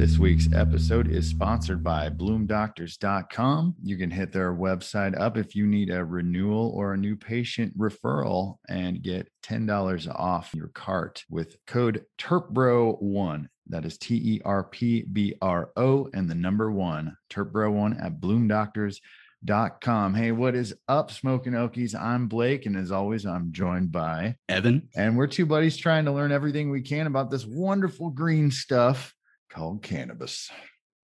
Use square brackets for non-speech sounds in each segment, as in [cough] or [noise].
This week's episode is sponsored by bloomdoctors.com. You can hit their website up if you need a renewal or a new patient referral and get $10 off your cart with code TERPBRO1. That is T E R P B R O and the number one, TERPBRO1 at bloomdoctors.com. Hey, what is up, Smoking Okies? I'm Blake, and as always, I'm joined by Evan. and we're two buddies trying to learn everything we can about this wonderful green stuff called cannabis.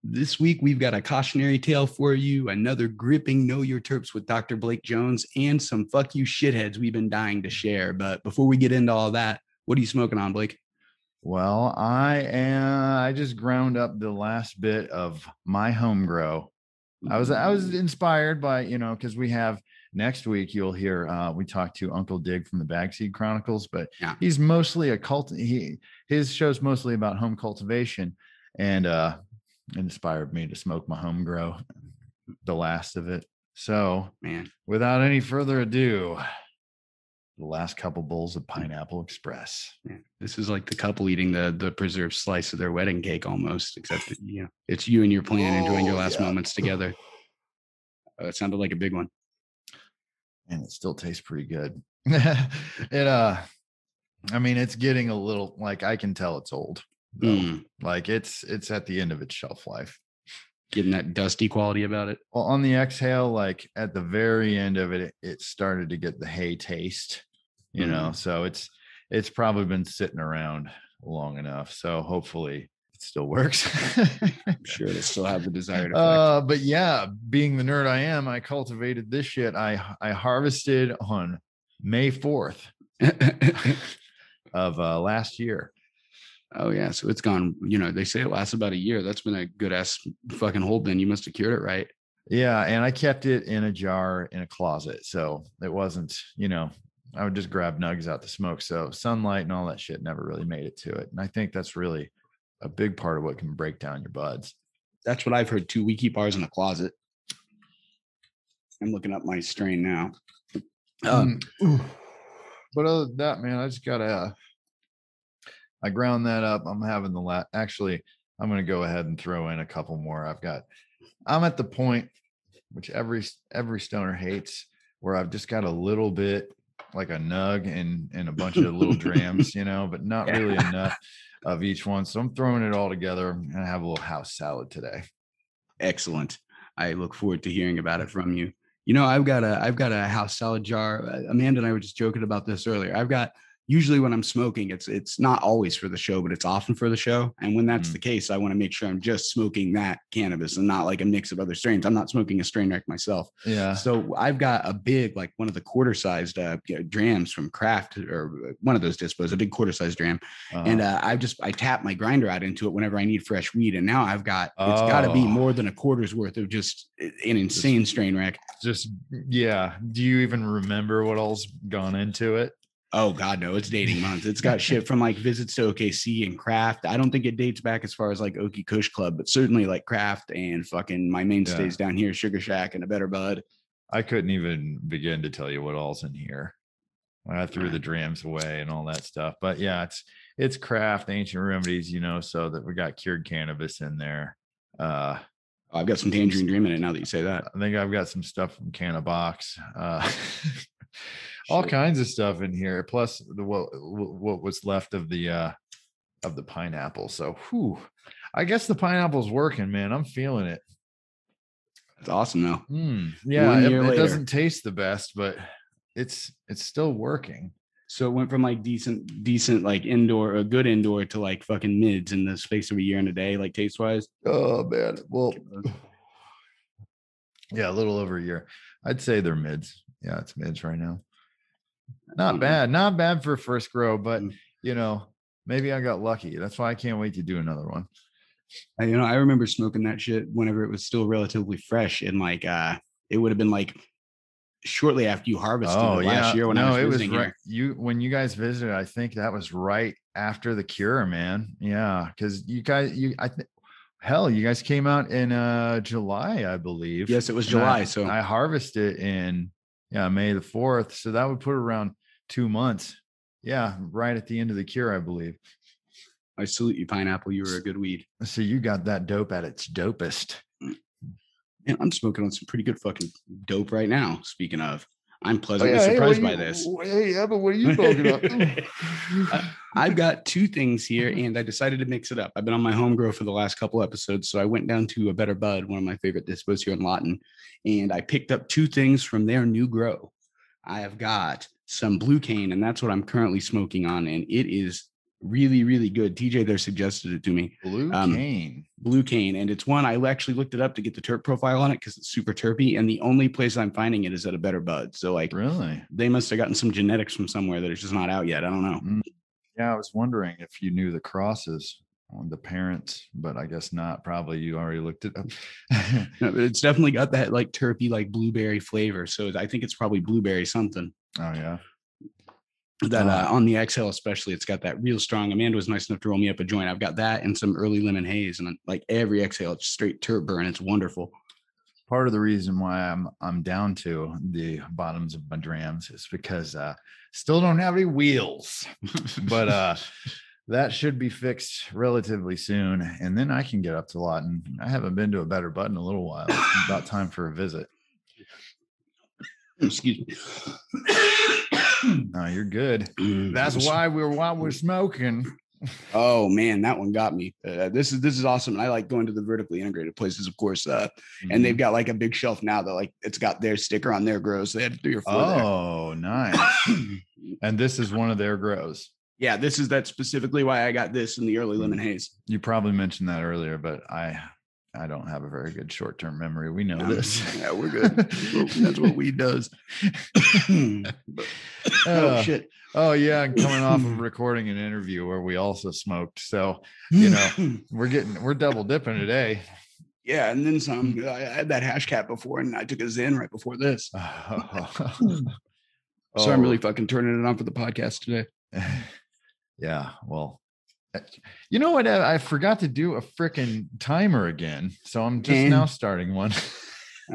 This week we've got a cautionary tale for you, another gripping Know Your Terps with Dr. Blake Jones, and some fuck you shitheads we've been dying to share. But before we get into all that, what are you smoking on, Blake? Well, I am I just ground up the last bit of my home grow. I was I was inspired by, you know, because we have next week you'll hear uh we talked to Uncle Dig from the Bagseed Chronicles, but Yeah. he's mostly a cult he his show's mostly about home cultivation and uh inspired me to smoke my home grow the last of it. So man. without any further ado, the last couple bowls of Pineapple Express. man. This is like the couple eating the the preserved slice of their wedding cake almost, except that, you know, it's you and your plan enjoying your Oh, last yeah. moments together. [laughs] Uh, it sounded like a big one. and it still tastes pretty good. [laughs] it uh I mean it's getting a little like I can tell it's old. Though. Mm, Like it's it's at the end of its shelf life. getting that dusty quality about it. Well, on the exhale, like at the very end of it, it, it started to get the hay taste, you know. So it's it's probably been sitting around long enough. So hopefully it still works. I'm [laughs] sure it'll still have the desired effect. Uh, but yeah, being the nerd I am, I cultivated this shit. I I harvested on May 4th [laughs] of uh, last year. Oh yeah, so it's gone. You know, they say it lasts about a year. That's been a good ass fucking hold. Then you must have cured it right. Yeah, and I kept it in a jar in a closet, so it wasn't, you know, I would just grab nugs out to smoke. So sunlight and all that shit never really made it to it, and I think that's really a big part of what can break down your buds. That's what I've heard too. We keep ours in a closet. I'm looking up my strain now. Um, Mm, but other than that, man, I just gotta. Uh, I ground that up. I'm having the la Actually, I'm gonna go ahead and throw in a couple more. I've got. I'm at the point, which every every stoner hates, where I've just got a little bit, like a nug and and a bunch of little drams, you know, but not really [laughs] enough of each one. So I'm throwing it all together and I have a little house salad today. excellent. I look forward to hearing about it from you. You know, I've got a I've got a house salad jar. Uh, Amanda and I were just joking about this earlier. I've got usually when I'm smoking, it's it's not always for the show, but it's often for the show. And when that's Mm. the case, I want to make sure I'm just smoking that cannabis and not like a mix of other strains. I'm not smoking a strain wreck myself. Yeah. So I've got a big, like one of the quarter sized uh, drams from Craft or uh, one of those dispos, a big quarter sized dram. And uh-huh. uh, I just, I tap my grinder out into it whenever I need fresh weed. And now I've got, it's got to be Oh. more than a quarter's worth of just uh, an insane strain rack. just yeah. Do you even remember what all's gone into it? Oh God, no, it's dating months. It's got shit from like visits to OKC and Craft. I don't think it dates back as far as like Okie Kush Club, but certainly like Craft and fucking my mainstays down here, Sugar Shack and a Better Bud. I couldn't even begin to tell you what all's in here. I threw the drams away and all that stuff. But yeah, it's it's craft, ancient remedies, you know, so that we got cured cannabis in there. Uh I've got some Tangerine Dream in it now that you say that. I think I've got some stuff from Cannabox. Uh [laughs] all Shit. kinds of stuff in here, plus the what what was left of the uh of the pineapple. So whew, I guess the pineapple's working, man. I'm feeling it. It's awesome though. Hmm. Yeah, it, it doesn't taste the best, but it's it's still working. So it went from like decent, decent, like indoor, a good indoor to like fucking mids in the space of a year and a day, like taste wise. Oh man. Well, [sighs] yeah, a little over a year. I'd say they're mids. Yeah, it's mids right now. Not Mhm. bad. Not bad for first grow, but Mm. you know, maybe I got lucky. That's why I can't wait to do another one. I, you know, I remember smoking that shit whenever it was still relatively fresh, and like, uh, it would have been like shortly after you harvested Oh it yeah. last year when no, I was it was right. here. You when you guys visited, I think that was right after the cure, man. Yeah, because you guys, you I think hell, you guys came out in uh July, I believe. Yes, it was And I- July. So I harvested in yeah May the fourth, so that would put around two months. Yeah, right at the end of the cure, I believe. I salute you, pineapple. You were a good weed. So you got that dope at its dopest. And I'm smoking on some pretty good fucking dope right now. Speaking of, I'm oh, pleasantly surprised by this. Hey, Evan, what are you talking about? [laughs] I- I've got two things here, and I decided to mix it up. I've been on my home grow for the last couple episodes, so I went down to a Better Bud, one of my favorite dispos here in Lawton, and I picked up two things from their new grow. I have got some blue cane, and that's what I'm currently smoking on, and it is really, really good. TJ there suggested it to me. Blue Um, cane. Blue cane, and it's one I actually looked it up to get the terp profile on it because it's super terpy, and the only place I'm finding it is at a Better Bud. So like Really? they must have gotten some genetics from somewhere that is just not out yet. I don't know. Yeah, I was wondering if you knew the crosses on the parents, but I guess not. Probably you already looked it up. [laughs] No, but it's definitely got that like terpy, like blueberry flavor. So I think it's probably blueberry something. oh yeah. That uh, Oh. on the exhale, especially, it's got that real strong. Amanda was nice enough to roll me up a joint. I've got that and some early lemon haze, and like every exhale, it's straight terp burn. It's wonderful. Part of the reason why I'm I'm down to the bottoms of my drams is because uh still don't have any wheels. [laughs] but uh that should be fixed relatively soon. And then I can get up to Lawton. I haven't been to a better button in a little while. It's about time for a visit. excuse me. [coughs] No, you're good. [coughs] That's why we're while we're smoking. Oh man, that one got me. Uh, this is this is awesome. And I like going to the vertically integrated places, of course. Uh, and Mm-hmm. they've got like a big shelf now that like it's got their sticker on their grows. They had three or four. there. Oh, nice. [coughs] and this is one of their grows. yeah, this is that specifically why I got this in the early lemon haze. You probably mentioned that earlier, but I I don't have a very good short-term memory. We know Um, this. [laughs] Yeah, we're good. [laughs] That's what weed does. But- [coughs] oh Uh, shit. Oh yeah, and coming off of [coughs] recording an interview where we also smoked. So you know. we're getting we're double dipping today. yeah, and then some. I I had that hash cat before, and I took a Zen right before this. [laughs] So I'm Oh, really fucking turning it on for the podcast today. yeah. Well, you know what? I, I forgot to do a freaking timer again, so I'm just Man. now starting one.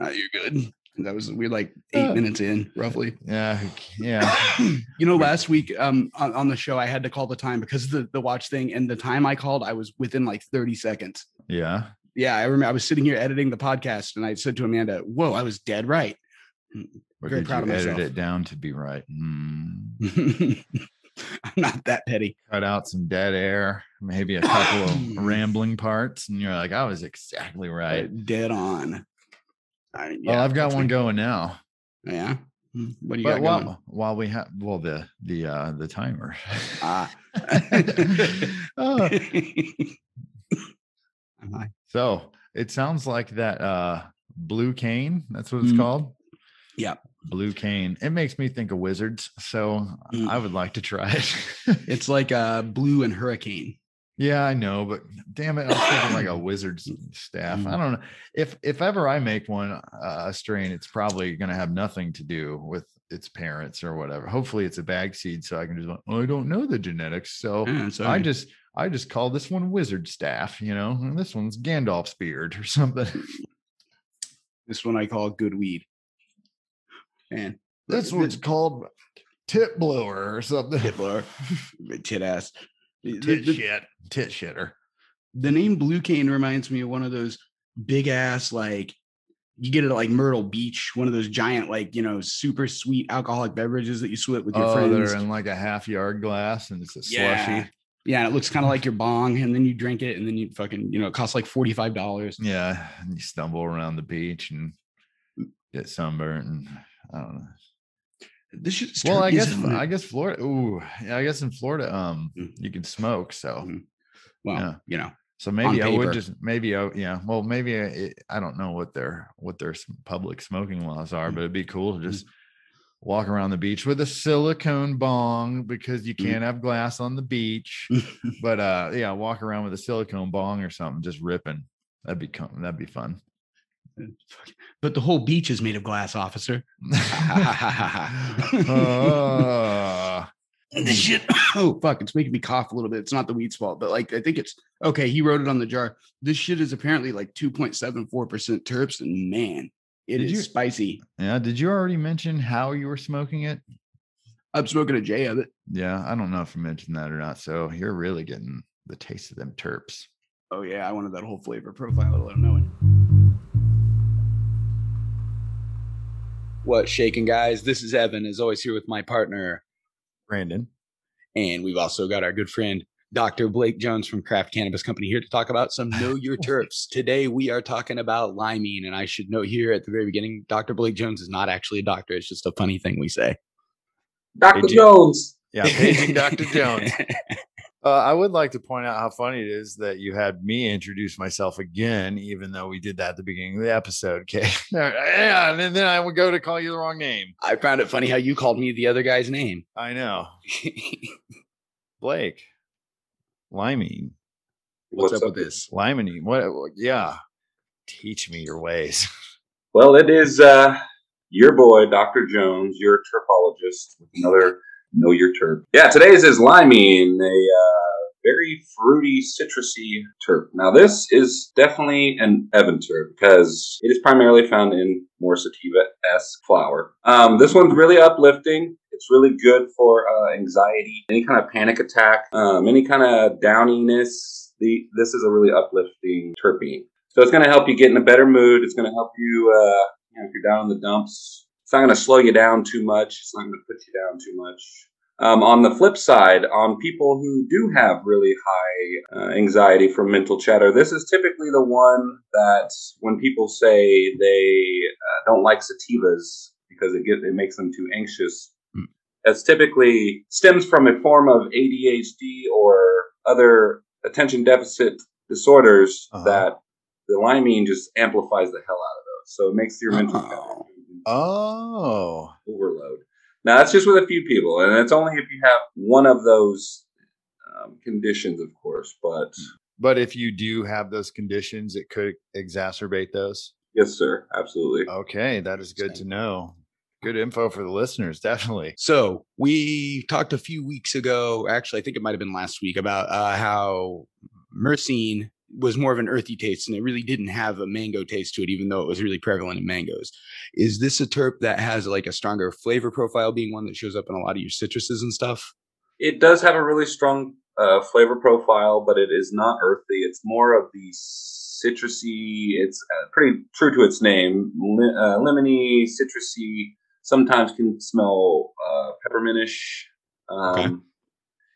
Uh, [laughs] you're good. That was we're like eight Uh, minutes in, roughly. yeah, yeah. [coughs] you know, last week um on, on the show, I had to call the time because of the, the watch thing, and the time I called, I was within like 30 seconds. Yeah. Yeah, I remember I was sitting here editing the podcast, and I said to Amanda, "Whoa, I was dead right." Or Very did proud of edit myself. it down to be right? Mm, [laughs] [laughs] I'm not that petty. cut out some dead air, maybe a couple of [clears throat] rambling parts, and you're like, I was exactly right. Dead on. I, well, yeah, I've got one going now. Yeah. Hmm, What do you But got going? while, while we have well the the uh the timer. Ah. [laughs] [laughs] Uh, so it sounds like that uh blue cane, that's what it's Mm. called. Yeah. Blue cane. It makes me think of wizards. So Mm. I would like to try it. It's like uh, blue and hurricane. yeah, I know, but damn it, I was thinking like a wizard's staff. I Mm. don't know. If if ever I make one uh, a strain, it's probably gonna have nothing to do with its parents or whatever. Hopefully it's a bag seed, so I can just oh, I don't know the genetics. So so I just I just call this one wizard staff, you know, and this one's Gandalf's beard or something. [laughs] this one I call good weed. And This one's called tit blower or something. tit blower, [laughs] tit ass. Tit the- shit, tit shitter. the name Blue Cane reminds me of one of those big ass like you get it at like Myrtle Beach, one of those giant like you know super sweet alcoholic beverages that you split with your Oh, friends. they're in like a half yard glass and it's a Yeah. slushy. Yeah, and it looks kind of like your bong, and then you drink it, and then you fucking you know it costs like forty five dollars. Yeah, and you stumble around the beach and get sunburned. and I don't know. This shit's Well, I guess? I guess Florida. Ooh, yeah, I guess in Florida, um, Mm. you can smoke. So Mhm. well, yeah. you know, So maybe I would just maybe I yeah well maybe I, it- I don't know what their what their public smoking laws are, Mm. but it'd be cool to just walk around the beach with a silicone bong because you Mm. can't have glass on the beach. [laughs] but uh yeah, walk around with a silicone bong or something, just ripping. That'd be that'd be fun. [laughs] but the whole beach is made of glass, officer. [laughs] [laughs] Uh, this shit. Oh fuck! It's making me cough a little bit. It's not the weed's fault, but like I think it's okay. He wrote it on the jar. This shit is apparently like two point seven four percent terps, and man, it Did is you- spicy. yeah, did you already mention how you were smoking it? I'm smoking a J of it. Yeah, I don't know if I mentioned that or not. So you're really getting the taste of them terps. Oh yeah, I wanted that whole flavor profile without knowing. What shaking, guys? This is Evan, as always, here with my partner, Brandon. And we've also got our good friend, Dr. Blake Jones from Craft Cannabis Company, here to talk about some Know Your [laughs] Terps. Today, we are talking about limeine. And I should note here at the very beginning, Dr. Blake Jones is not actually a doctor. It's just a funny thing we say. Dr. Jones. Yeah, paging Dr. [laughs] Jones. Uh, I would like to point out how funny it is that you had me introduce myself again, even though we did that at the beginning of the episode. Okay. [laughs] and then I would go to call you the wrong name. I found it funny how you called me the other guy's name. I know. [laughs] Blake. Limeine. What's, What's up, up, with this? Limonene. What yeah. Teach me your ways. [laughs] Well, it is uh your boy, Dr. Jones, your terpologist with another know your terp. Yeah, today's is limeine, a uh, very fruity, citrusy terp. Now, this is definitely an Evan terp because it is primarily found in more sativa-esque flower. Um, this one's really uplifting. It's really good for uh, anxiety, any kind of panic attack, um, any kind of downiness. The, this is a really uplifting terpene. So it's going to help you get in a better mood. It's going to help you, uh, you know, if you're down in the dumps, it's not going to slow you down too much. It's not going to put you down too much. Um, on the flip side, on people who do have really high uh, anxiety from mental chatter, this is typically the one that when people say they uh, don't like sativas because it get, it makes them too anxious, mm. as typically stems from a form of ADHD or other attention deficit disorders uh-huh. that the limeine just amplifies the hell out of those. So it makes your mental oh. Overload. Now, that's just with a few people, and it's only if you have one of those um, conditions, of course. But but if you do have those conditions, it could exacerbate those. Yes, sir. Absolutely. Okay, that is good to know. Good info for the listeners, definitely. So we talked a few weeks ago. Actually, I think it might have been last week about uh, how myrcene was more of an earthy taste and it really didn't have a mango taste to it, even though it was really prevalent in mangoes. Is this a terp that has like a stronger flavor profile, being one that shows up in a lot of your citruses and stuff? It does have a really strong uh, flavor profile, but it is not earthy. It's more of the citrusy. It's uh, pretty true to its name, uh, lemony, citrusy. Sometimes can smell uh, peppermintish. Um, okay.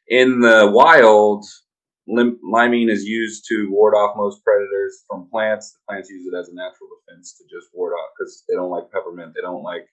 In the wild, Lim- is used to ward off most predators from plants. The plants use it as a natural defense to just ward off because they don't like peppermint. They don't like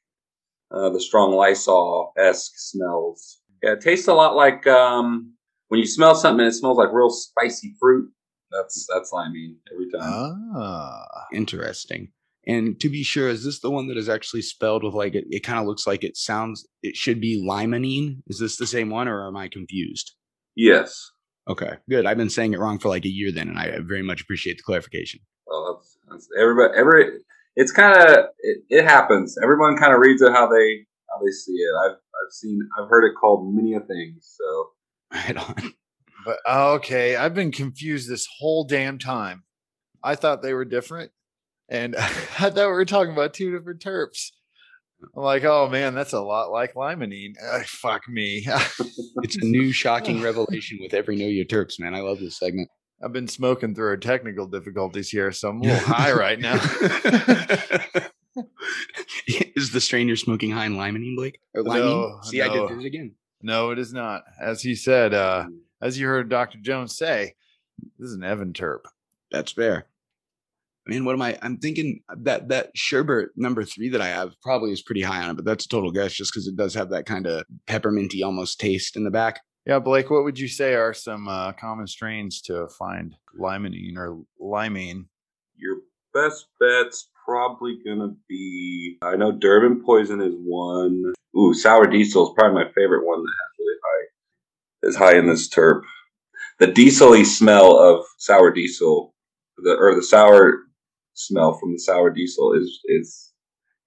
uh, the strong Lysol esque smells. Yeah, it tastes a lot like um, when you smell something. It smells like real spicy fruit. That's that's limeine every time. Ah, interesting. And to be sure, is this the one that is actually spelled with like it? It kind of looks like it sounds. It should be limonene. Is this the same one, or am I confused? Yes. Okay, good. I've been saying it wrong for like a year then, and I very much appreciate the clarification. Well, that's, that's everybody. Every it's kind of it, it, happens. Everyone kind of reads it how they how they see it. I've I've seen I've heard it called many a things. So [laughs] right on. But okay, I've been confused this whole damn time. I thought they were different, and [laughs] I thought we were talking about two different terps. I'm like, oh man, that's a lot like limonene. Uh, fuck me. it's a new shocking [laughs] revelation with every Know Your Terps, man. I love this segment. I've been smoking through our technical difficulties here, so I'm a little high [laughs] right now. [laughs] is the strain you're smoking high in limonene, Blake? Or limonene? No, See, no. I did it again. No, it is not. As he said, uh, as you heard Dr. Jones say, this is an Evan terp. That's fair. I mean, what am I? I'm thinking that that sherbet number three that I have probably is pretty high on it, but that's a total guess just because it does have that kind of pepperminty almost taste in the back. Yeah, Blake, what would you say are some uh, common strains to find limonene or limeine? Your best bet's probably gonna be. I know Durban poison is one. Ooh, sour diesel is probably my favorite one that has really high is high in this terp. The diesely smell of sour diesel, the or the sour smell from the sour diesel is is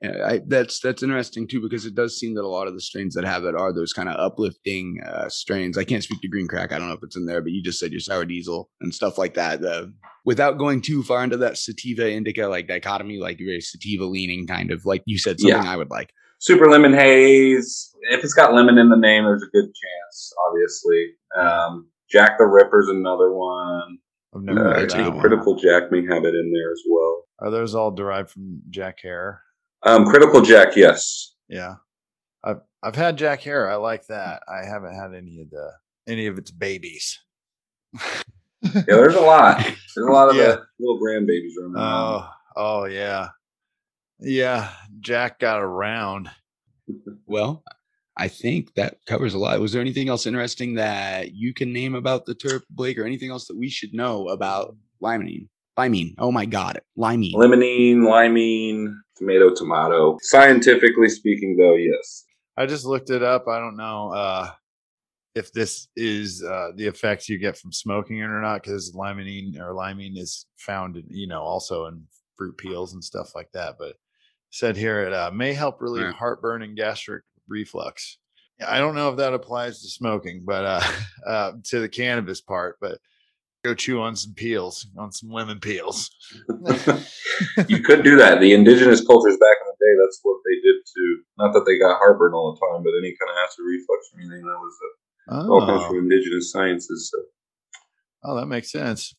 yeah, I, that's that's interesting too because it does seem that a lot of the strains that have it are those kind of uplifting uh, strains. I can't speak to green crack. I don't know if it's in there, but you just said your sour diesel and stuff like that. Uh, without going too far into that sativa indica like dichotomy, like very sativa leaning kind of like you said something yeah. I would like. Super lemon haze. If it's got lemon in the name, there's a good chance. Obviously, um, Jack the Ripper's another one. I've Uh, never I heard think that one. Critical Jack may have it in there as well. Are those all derived from Jack Herer? Um, Critical Jack, yes. Yeah. I've I've had Jack Herer. I like that. I haven't had any of the any of its babies. Yeah, there's a lot. [laughs] There's a lot of Yeah. the little grandbabies running around. Oh, oh yeah. Yeah. Jack got around. [laughs] Well, I think that covers a lot. Was there anything else interesting that you can name about the terp, Blake, or anything else that we should know about limonene? Limonene. Oh my God, limonene. Limonene, limene, tomato, tomato. Scientifically speaking, though, yes. I just looked it up. I don't know uh if this is uh the effects you get from smoking it or not, because limonene or limine is found in, you know, also in fruit peels and stuff like that. But said here it uh, may help relieve Right. heartburn and gastric reflux. I don't know if that applies to smoking, but uh, [laughs] uh to the cannabis part, but go chew on some peels, on some lemon peels. [laughs] you could do that. The indigenous cultures back in the day, that's what they did to, not that they got heartburn all the time, but any kind of acid reflux or anything, that was uh, all comes Oh, from indigenous sciences. So. oh, that makes sense.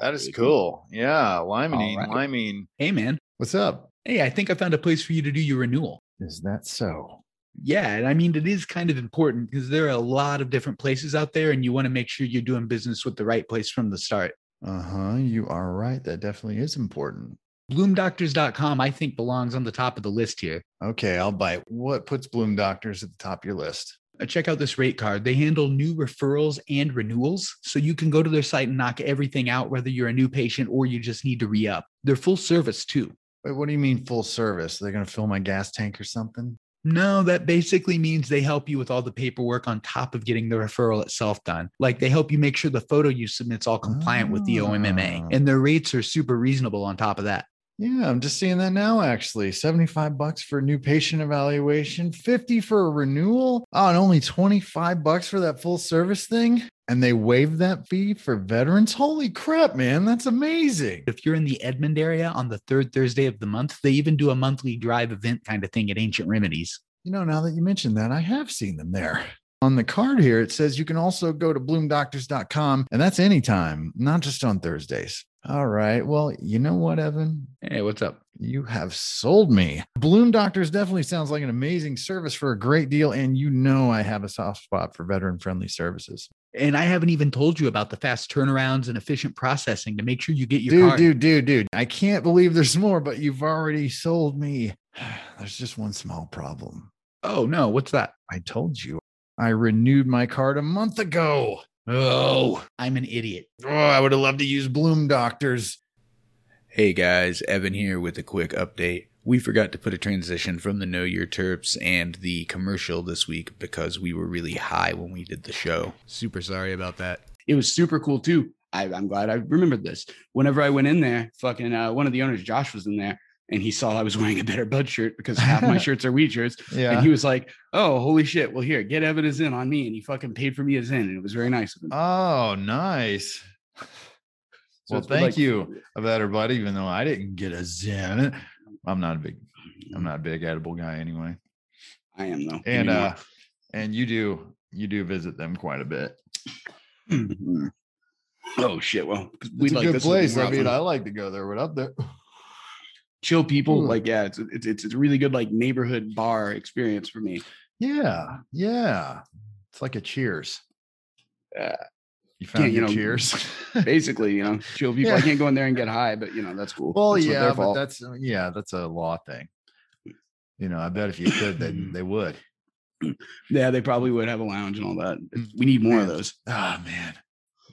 That is cool. Yeah, limonene, right. limene. Hey, man. What's up? Hey, I think I found a place for you to do your renewal. Is that so? Yeah, and I mean, it is kind of important because there are a lot of different places out there, and you want to make sure you're doing business with the right place from the start. Uh huh. You are right. That definitely is important. BloomDoctors.com, I think, belongs on the top of the list here. Okay, I'll bite. What puts Bloom Doctors at the top of your list? Uh, Check out this rate card. They handle new referrals and renewals. So you can go to their site and knock everything out, whether you're a new patient or you just need to re up. They're full service too. Wait, what do you mean full service? They're going to fill my gas tank or something? No, that basically means they help you with all the paperwork on top of getting the referral itself done. Like they help you make sure the photo you submit's all compliant with the OMMA, Ah. and their rates are super reasonable on top of that. Yeah, I'm just seeing that now actually. 75 bucks for a new patient evaluation, 50 for a renewal. Oh, and only 25 bucks for that full service thing. And they waived that fee for veterans. Holy crap, man. That's amazing. If you're in the Edmond area on the third Thursday of the month, they even do a monthly drive event kind of thing at Ancient Remedies. You know, now that you mentioned that, I have seen them there. On the card here, it says you can also go to bloomdoctors.com, and that's anytime, not just on Thursdays. All right. Well, you know what, Evan? Hey, what's up? You have sold me. Bloom Doctors definitely sounds like an amazing service for a great deal. And you know, I have a soft spot for veteran friendly services. And I haven't even told you about the fast turnarounds and efficient processing to make sure you get your Dude, card. dude, dude, dude. I can't believe there's more, but you've already sold me. [sighs] There's just one small problem. Oh no, what's that? I told you I renewed my card a month ago. Oh, I'm an idiot. Oh, I would have loved to use Bloom Doctors. Hey guys, Evan here with a quick update. We forgot to put a transition from the Know Your Terps and the commercial this week because we were really high when we did the show. Super sorry about that. It was super cool too. I, I'm glad I remembered this. Whenever I went in there, fucking uh, one of the owners, Josh, was in there and he saw I was wearing a Better Bud shirt because half my [laughs] shirts are weed shirts. Yeah. And he was like, "Oh, holy shit! Well, here, get Evan as in on me," and he fucking paid for me as in, and it was very nice of him. Oh, nice. So well, thank like- you, a better buddy. Even though I didn't get a Zen, I'm not a big, I'm not a big edible guy anyway. I am though. And anymore. uh, and you do, you do visit them quite a bit. oh shit! Well, a like good this place. I mean. I like to go there. What up there? [laughs] chill people. Like, yeah, it's it's it's it's a really good like neighborhood bar experience for me. Yeah, yeah. It's like a Cheers. Yeah. You found you know, Cheers. [laughs] Basically, you know, chill people. I can't go in there and get high, but you know that's cool. well, That's yeah, but that's uh, yeah, that's a law thing. You know, I bet if you [laughs] could, they they would. yeah, they probably would have a lounge and all that. We need more of Man. those. Oh man,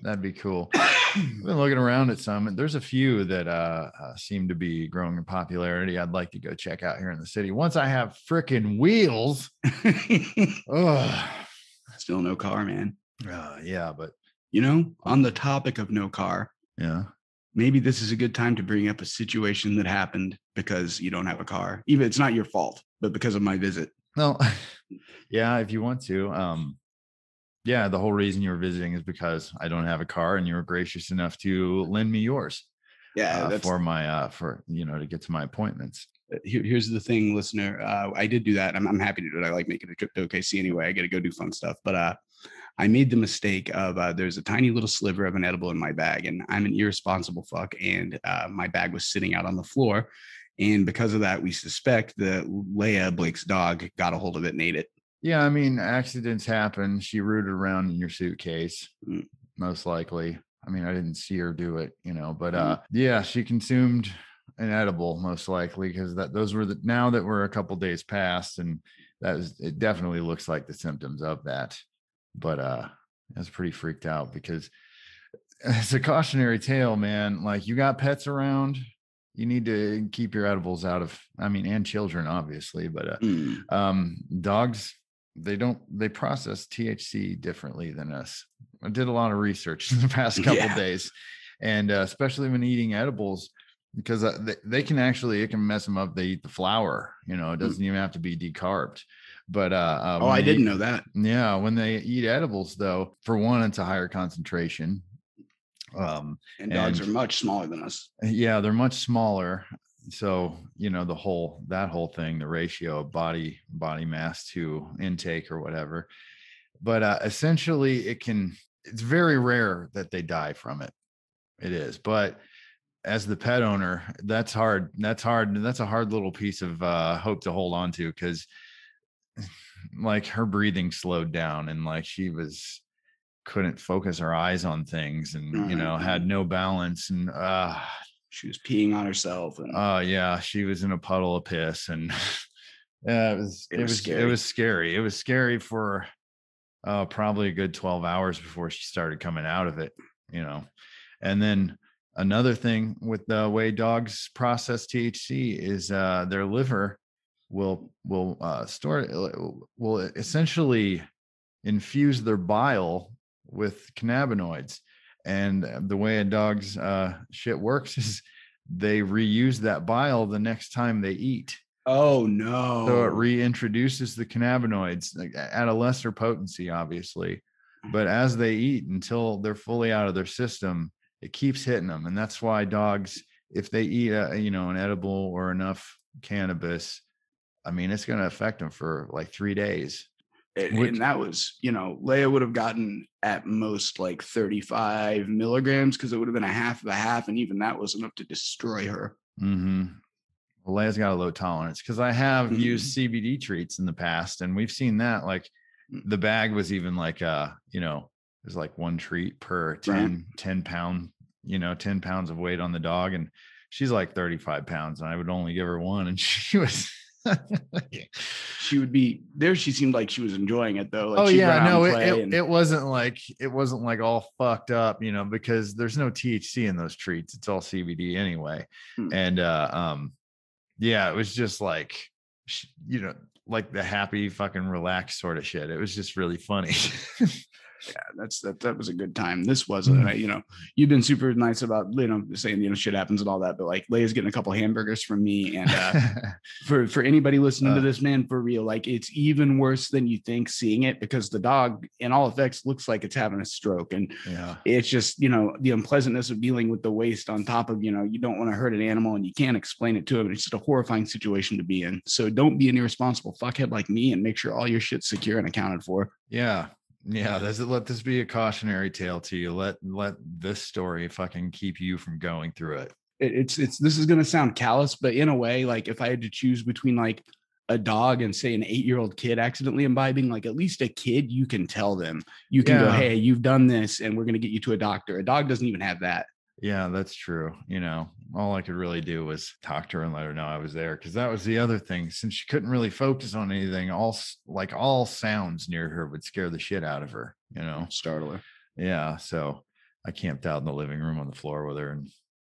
that'd be cool. [coughs] I've been looking around at some, and there's a few that uh, uh, seem to be growing in popularity. I'd like to go check out here in the city once I have freaking wheels. [laughs] Ugh. Still no car, man. Uh, yeah, but You know, on the topic of no car, yeah, maybe this is a good time to bring up a situation that happened because you don't have a car. Even it's not your fault, but because of my visit. no, [laughs] yeah, if you want to. Um, yeah, the whole reason you were visiting is because I don't have a car, and you were gracious enough to lend me yours Yeah, uh, for my uh, for you know to get to my appointments. uh, here, here's the thing, listener. Uh, I did do that. I'm, I'm happy to do it. I like making a trip to OKC anyway. I got to go do fun stuff. But uh, I made the mistake of uh, there's a tiny little sliver of an edible in my bag, and I'm an irresponsible fuck. And uh, my bag was sitting out on the floor. And because of that, we suspect that Leia, Blake's dog, got a hold of it and ate it. Yeah, I mean, accidents happen. She rooted around in your suitcase, Mm. most likely. I mean, I didn't see her do it, you know, but Mm. uh yeah, she consumed an edible most likely because that those were the now that we're a couple days past and that is it definitely looks like the symptoms of that. But uh I was pretty freaked out because it's a cautionary tale, man. Like you got pets around, you need to keep your edibles out of I mean, and children, obviously, but uh Mm. um dogs they don't they process thc differently than us i did a lot of research [laughs] in the past couple Yeah. days and uh, especially when eating edibles because uh, they, they can actually it can mess them up they eat the flour you know it doesn't even have to be decarbed but uh, uh. Oh, I didn't know that. yeah when they eat edibles though for one it's a higher concentration um And dogs And- are much smaller than us. yeah they're much smaller so you know the whole that whole thing the ratio of body body mass to intake or whatever but uh essentially it can it's very rare that they die from it it is but as the pet owner that's hard that's hard that's a hard little piece of uh hope to hold on to because like her breathing slowed down and like she was couldn't focus her eyes on things and you know had no balance and uh She was peeing on herself, and Oh yeah, she was in a puddle of piss, and [laughs] yeah, it was It it was was scary. it was scary. It was scary for uh, probably a good twelve hours before she started coming out of it. You know, and then another thing with the way dogs process THC is uh, their liver will will uh, store will essentially infuse their bile with cannabinoids. And uh, the way a dog's uh, shit works [laughs] is they reuse that bile the next time they eat. Oh no! so it reintroduces the cannabinoids like, at a lesser potency obviously. But as they eat until they're fully out of their system it keeps hitting them. And that's why dogs if they eat a, you know an edible or enough cannabis i mean it's going to affect them for like three days and, which- and that was, you know, Leia would have gotten at most like 35 milligrams because it would have been a half of a half, and even that was enough to destroy her. Mm-hmm. Well, Leia's got a low tolerance because I have Mhm. used CBD treats in the past, and we've seen that. Like Mm. the bag was even like uh, you know, there's like one treat per 10, 10 pound, you know, 10 pounds of weight on the dog. And she's like 35 pounds, and I would only give her one, and [laughs] she was [laughs] She would be there. She seemed like she was enjoying it though. Like oh yeah, no, it, it, and- it wasn't like it wasn't like all fucked up, you know, because there's no THC in those treats. It's all CBD anyway. Hmm. And uh um yeah, it was just like you know, like the happy fucking relaxed sort of shit. It was just really funny. [laughs] yeah, that's that. That was a good time. This wasn't. Mm. I- You know, you've been super nice about you know saying you know shit happens and all that, but like Leia's getting a couple hamburgers from me, and uh, [laughs] for for anybody listening to Uh. this, man, for real, like it's even worse than you think seeing it because the dog, in all effects, looks like it's having a stroke, and yeah. it's just you know the unpleasantness of dealing with the waste on top of you know you don't want to hurt an animal and you can't explain it to him. It's just a horrifying situation to be in. So don't be an irresponsible fuckhead like me and make sure all your shit's secure and accounted for. Yeah. Yeah. It let this be a cautionary tale to you? Let let this story fucking keep you from going through it. it- it's it's this is gonna sound callous, but in a way, like if I had to choose between like a dog and say an eight-year-old kid accidentally imbibing, like at least a kid, you can tell them, you can go, hey, you've done this, and we're gonna get you to a doctor. A dog doesn't even have that. Yeah, that's true. You know, all I could really do was talk to her and let her know I was there because that was the other thing. Since she couldn't really focus on anything, all like all sounds near her would scare the shit out of her. You know, Startler. yeah. So I camped out in the living room on the floor with her, and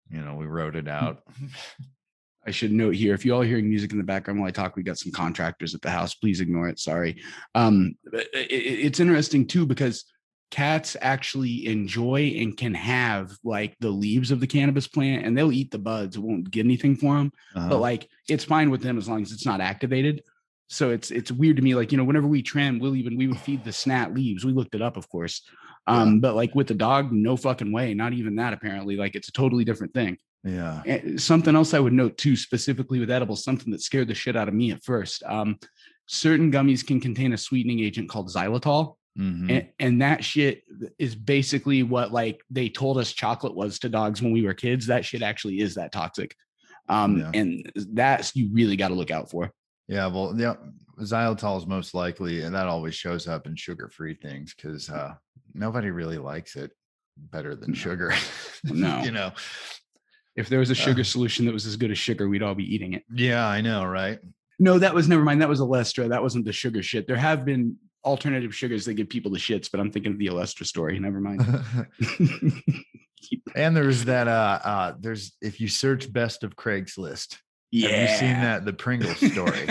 you know, we wrote it out. [laughs] I should note here, if you all hearing music in the background while I talk, we got some contractors at the house. Please ignore it. Sorry. Um, it- it- it's interesting too because cats actually enjoy and can have like the leaves of the cannabis plant, and they'll eat the buds. It won't get anything for them. Uh-huh. but like it's fine with them as long as it's not activated. So it's it's weird to me. Like you know, whenever we trim, we'll even we would feed the snat leaves. We looked it up, of course. Um, but like with the dog, no fucking way. Not even that. Apparently, like it's a totally different thing. yeah. And something else I would note too, specifically with edibles, something that scared the shit out of me at first. Um, certain gummies can contain a sweetening agent called xylitol. Mhm. and, and that shit is basically what like they told us chocolate was to dogs when we were kids that shit actually is that toxic um Yeah. and that's you really got to look out for Yeah, well, yeah, xylitol is most likely, and that always shows up in sugar-free things because uh, nobody really likes it better than No. sugar. No. [laughs] you know. if there was a Uh. sugar solution that was as good as sugar we'd all be eating it Yeah, I know, right? no that was never mind that was a Lestra. that wasn't the sugar shit there have been alternative sugars that give people the shits but i'm thinking of the Olestra story never mind [laughs] and there's that. Uh, uh, there's if you search best of Craigslist, yeah have you seen that the Pringles story,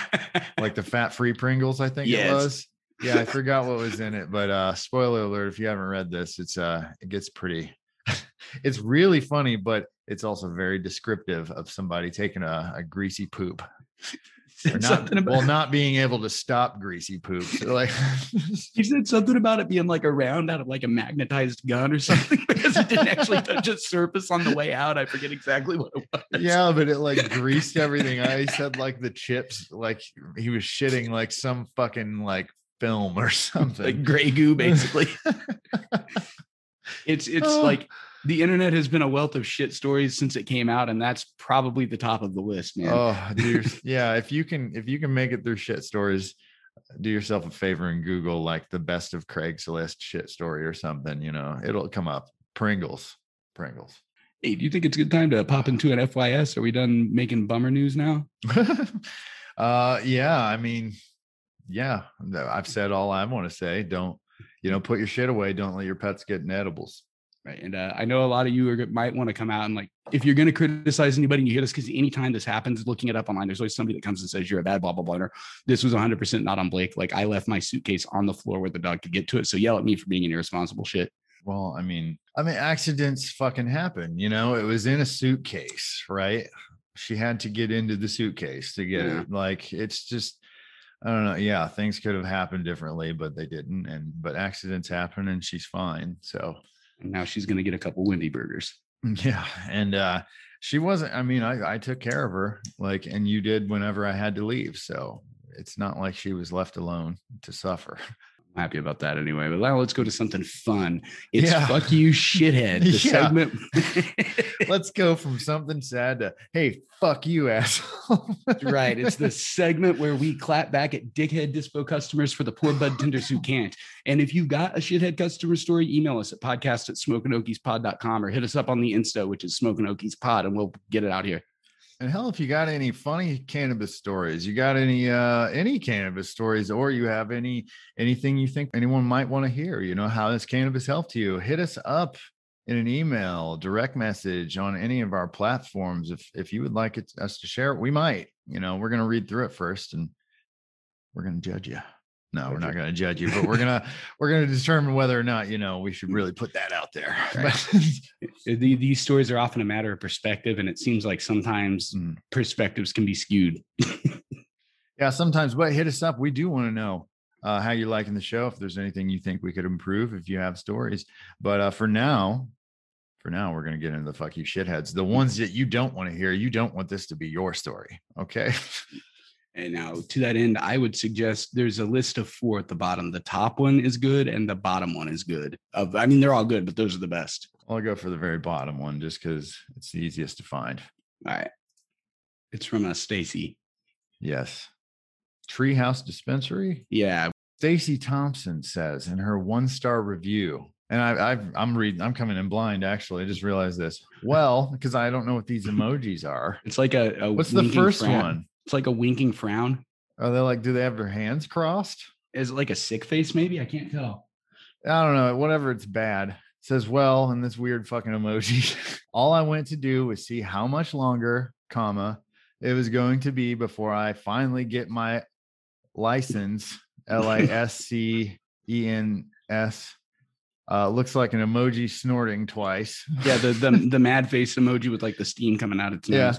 [laughs] like the fat-free Pringles? I think Yes. it was. Yeah, I forgot what was in it, but uh, spoiler alert: if you haven't read this, it's uh, it gets pretty. [laughs] it's really funny, but it's also very descriptive of somebody taking a, a greasy poop. [laughs] Said not, something about well, not being able to stop greasy poop. So, like, [laughs] He said something about it being like a round out of like a magnetized gun or [laughs] something because it didn't actually touch its surface on the way out. I forget exactly what it was. yeah, but it like greased everything. I said like the chips, like he was shitting like some fucking like film or something. Like gray goo, basically. it's it's Oh. like the internet has been a wealth of shit stories since it came out, and that's probably the top of the list, man. Oh, dude. [laughs] yeah. If you can, if you can make it through shit stories, do yourself a favor and Google like the best of Craigslist shit story or something. You know, it'll come up. Pringles, Pringles. Hey, do you think it's a good time to pop into an FYS? Are we done making bummer news now? [laughs] uh, yeah. I mean, yeah. I've said all I want to say. Don't, you know, put your shit away. Don't let your pets get in edibles. Right. And uh, I know a lot of you are, might want to come out and like, if you're going to criticize anybody, and you hear this because anytime this happens, looking it up online, there's always somebody that comes and says you're a bad blah blah blah. Or, This was 100 percent not on Blake. Like I left my suitcase on the floor where the dog could get to it. So yell at me for being an irresponsible shit. Well, I mean, I mean, accidents fucking happen. You know, it was in a suitcase, right? She had to get into the suitcase to get Yeah. it. Like, it's just, I don't know. Yeah, things could have happened differently, but they didn't. And but accidents happen, and she's fine. So And now she's going to get a couple Wendy burgers. yeah, and uh she wasn't. I mean, I I took care of her, like, and you did whenever I had to leave. So it's not like she was left alone to suffer. [laughs] Happy about that anyway. But now let's go to something fun. It's Yeah. fuck you, shithead. The [laughs] Yeah. segment. [laughs] [laughs] Let's go from something sad to hey, fuck you, asshole. Right. It's the segment where we clap back at dickhead dispo customers for the poor bud tenders who can't. And if you've got a shithead customer story, email us at podcast at smokingokiespod.com or hit us up on the Insta, which is smoking okies pod, and we'll get it out here. And hell, if you got any funny cannabis stories, you got any uh any cannabis stories, or you have any anything you think anyone might want to hear, you know, how this cannabis helped you, hit us up in an email, direct message on any of our platforms. If if you would like it, us to share it, we might. You know, we're gonna read through it first and we're gonna judge you. No, we're not gonna judge you, but we're gonna [laughs] we're gonna determine whether or not, you know, we should really put that out there. Right. The- These stories are often a matter of perspective, and it seems like sometimes Mm. perspectives can be skewed. [laughs] yeah sometimes but hit us up we do want to know uh, how you're liking the show if there's anything you think we could improve if you have stories but uh, for now for now we're going to get into the fuck you shitheads the ones that you don't want to hear you don't want this to be your story okay [laughs] And now, to that end, I would suggest there's a list of four at the bottom. The top one is good, and the bottom one is good. Of, I mean, they're all good, but those are the best. i'll go for the very bottom one just because it's the easiest to find All right. It's from uh, Stacy. yes treehouse dispensary Yeah. stacy thompson says in her one star review and I, I've, I'm reading. I'm coming in blind. Actually, I just realized this. Well, because I don't know what these [laughs] emojis are. It's like a, a What's the first frown. one? It's like a winking frown. Are they like, do they have their hands crossed? Is it like a sick face, maybe? I can't tell. I don't know. Whatever, it's bad. It says, well, in this weird fucking emoji. [laughs] All I went to do was see how much longer, comma, it was going to be before I finally get my license. L I S C E N S. Uh, looks like an emoji snorting twice. Yeah, the the, [laughs] the mad face emoji with like the steam coming out of its Yeah.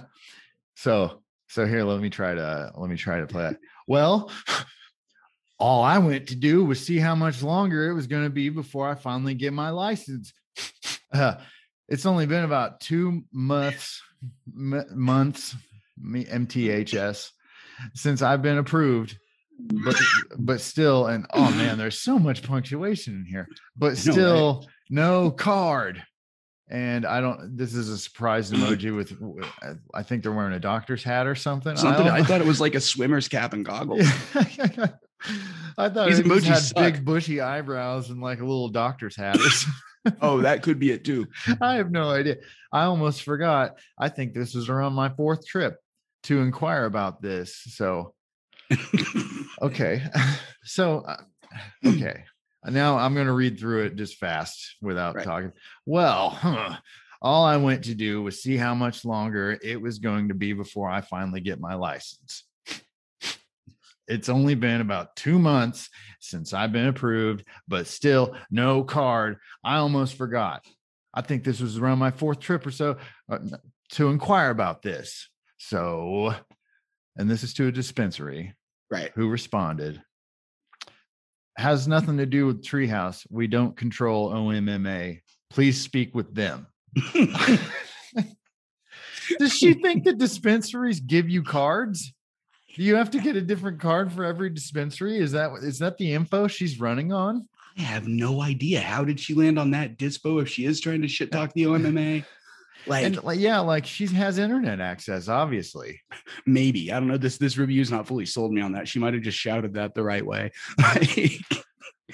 So so here, let me try to let me try to play it. [laughs] Well, [sighs] all I went to do was see how much longer it was going to be before I finally get my license. [laughs] Uh, it's only been about two months m- months MTHS since I've been approved. but but still, and oh man, there's so much punctuation in here. But [laughs] still, no card. And I don't. This is a surprise [clears throat] emoji with. I think they're wearing a doctor's hat or something. Something. don't I thought it was [laughs] like a swimmer's cap and goggles. [laughs] I thought These emojis had suck. big bushy eyebrows and like a little doctor's hat. Oh, that could be it [laughs] too. I have no idea. I almost forgot. I think this was around my fourth trip to inquire about this. So okay, so uh, okay. Now I'm going to read through it just fast without Right. talking. Well, huh, all I went to do was see how much longer it was going to be before I finally get my license. It's only been about two months since I've been approved, but still no card. I almost forgot. I think this was around my fourth trip or so uh, to inquire about this. So, and this is to a dispensary right. who responded has nothing to do with Treehouse. We don't control OMMA. Please speak with them. [laughs] Does she think that dispensaries give you cards? Do you have to get a different card for every dispensary? Is that is that the info she's running on? I have no idea. How did she land on that dispo if she is trying to shit talk the OMMA? Like And like, yeah, like she has internet access, obviously. maybe. I don't know. This this review is not fully sold me on that. She might have just shouted that the right way. [laughs] Like,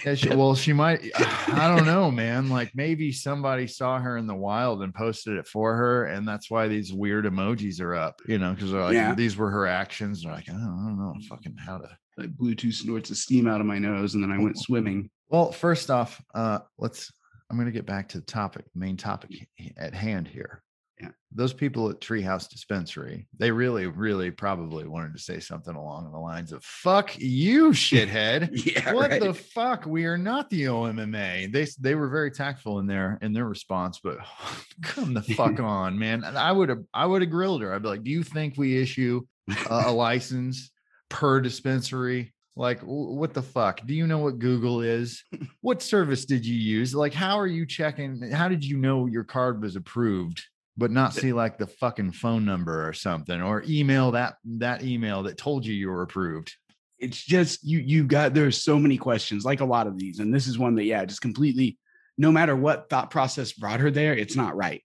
Yeah, she, well, she might. [sighs] I don't know, man. Like maybe somebody saw her in the wild and posted it for her, and that's why these weird emojis are up. You know, because they're like Yeah. these were her actions. They're like, I don't, I don't know, fucking how to. like Bluetooth snorts the steam out of my nose, and then I went swimming. Well, first off, uh, let's. I'm going to get back to the topic, main topic at hand here. Yeah. Those people at Treehouse Dispensary, they really, really probably wanted to say something along the lines of "fuck you, [laughs] shithead." Yeah, what right. the fuck? We are not the OMMA. They they were very tactful in their in their response, but [laughs] come the fuck [laughs] on, man. And I would have I would have grilled her. I'd be like, "Do you think we issue a, a license per dispensary? Like, what the fuck? Do you know what Google is? [laughs] What service did you use? Like, how are you checking? How did you know your card was approved?" But not see like the fucking phone number or something, or email that that email that told you you were approved. it's just you you got there's so many questions like a lot of these and this is one that yeah just completely no matter what thought process brought her there it's not right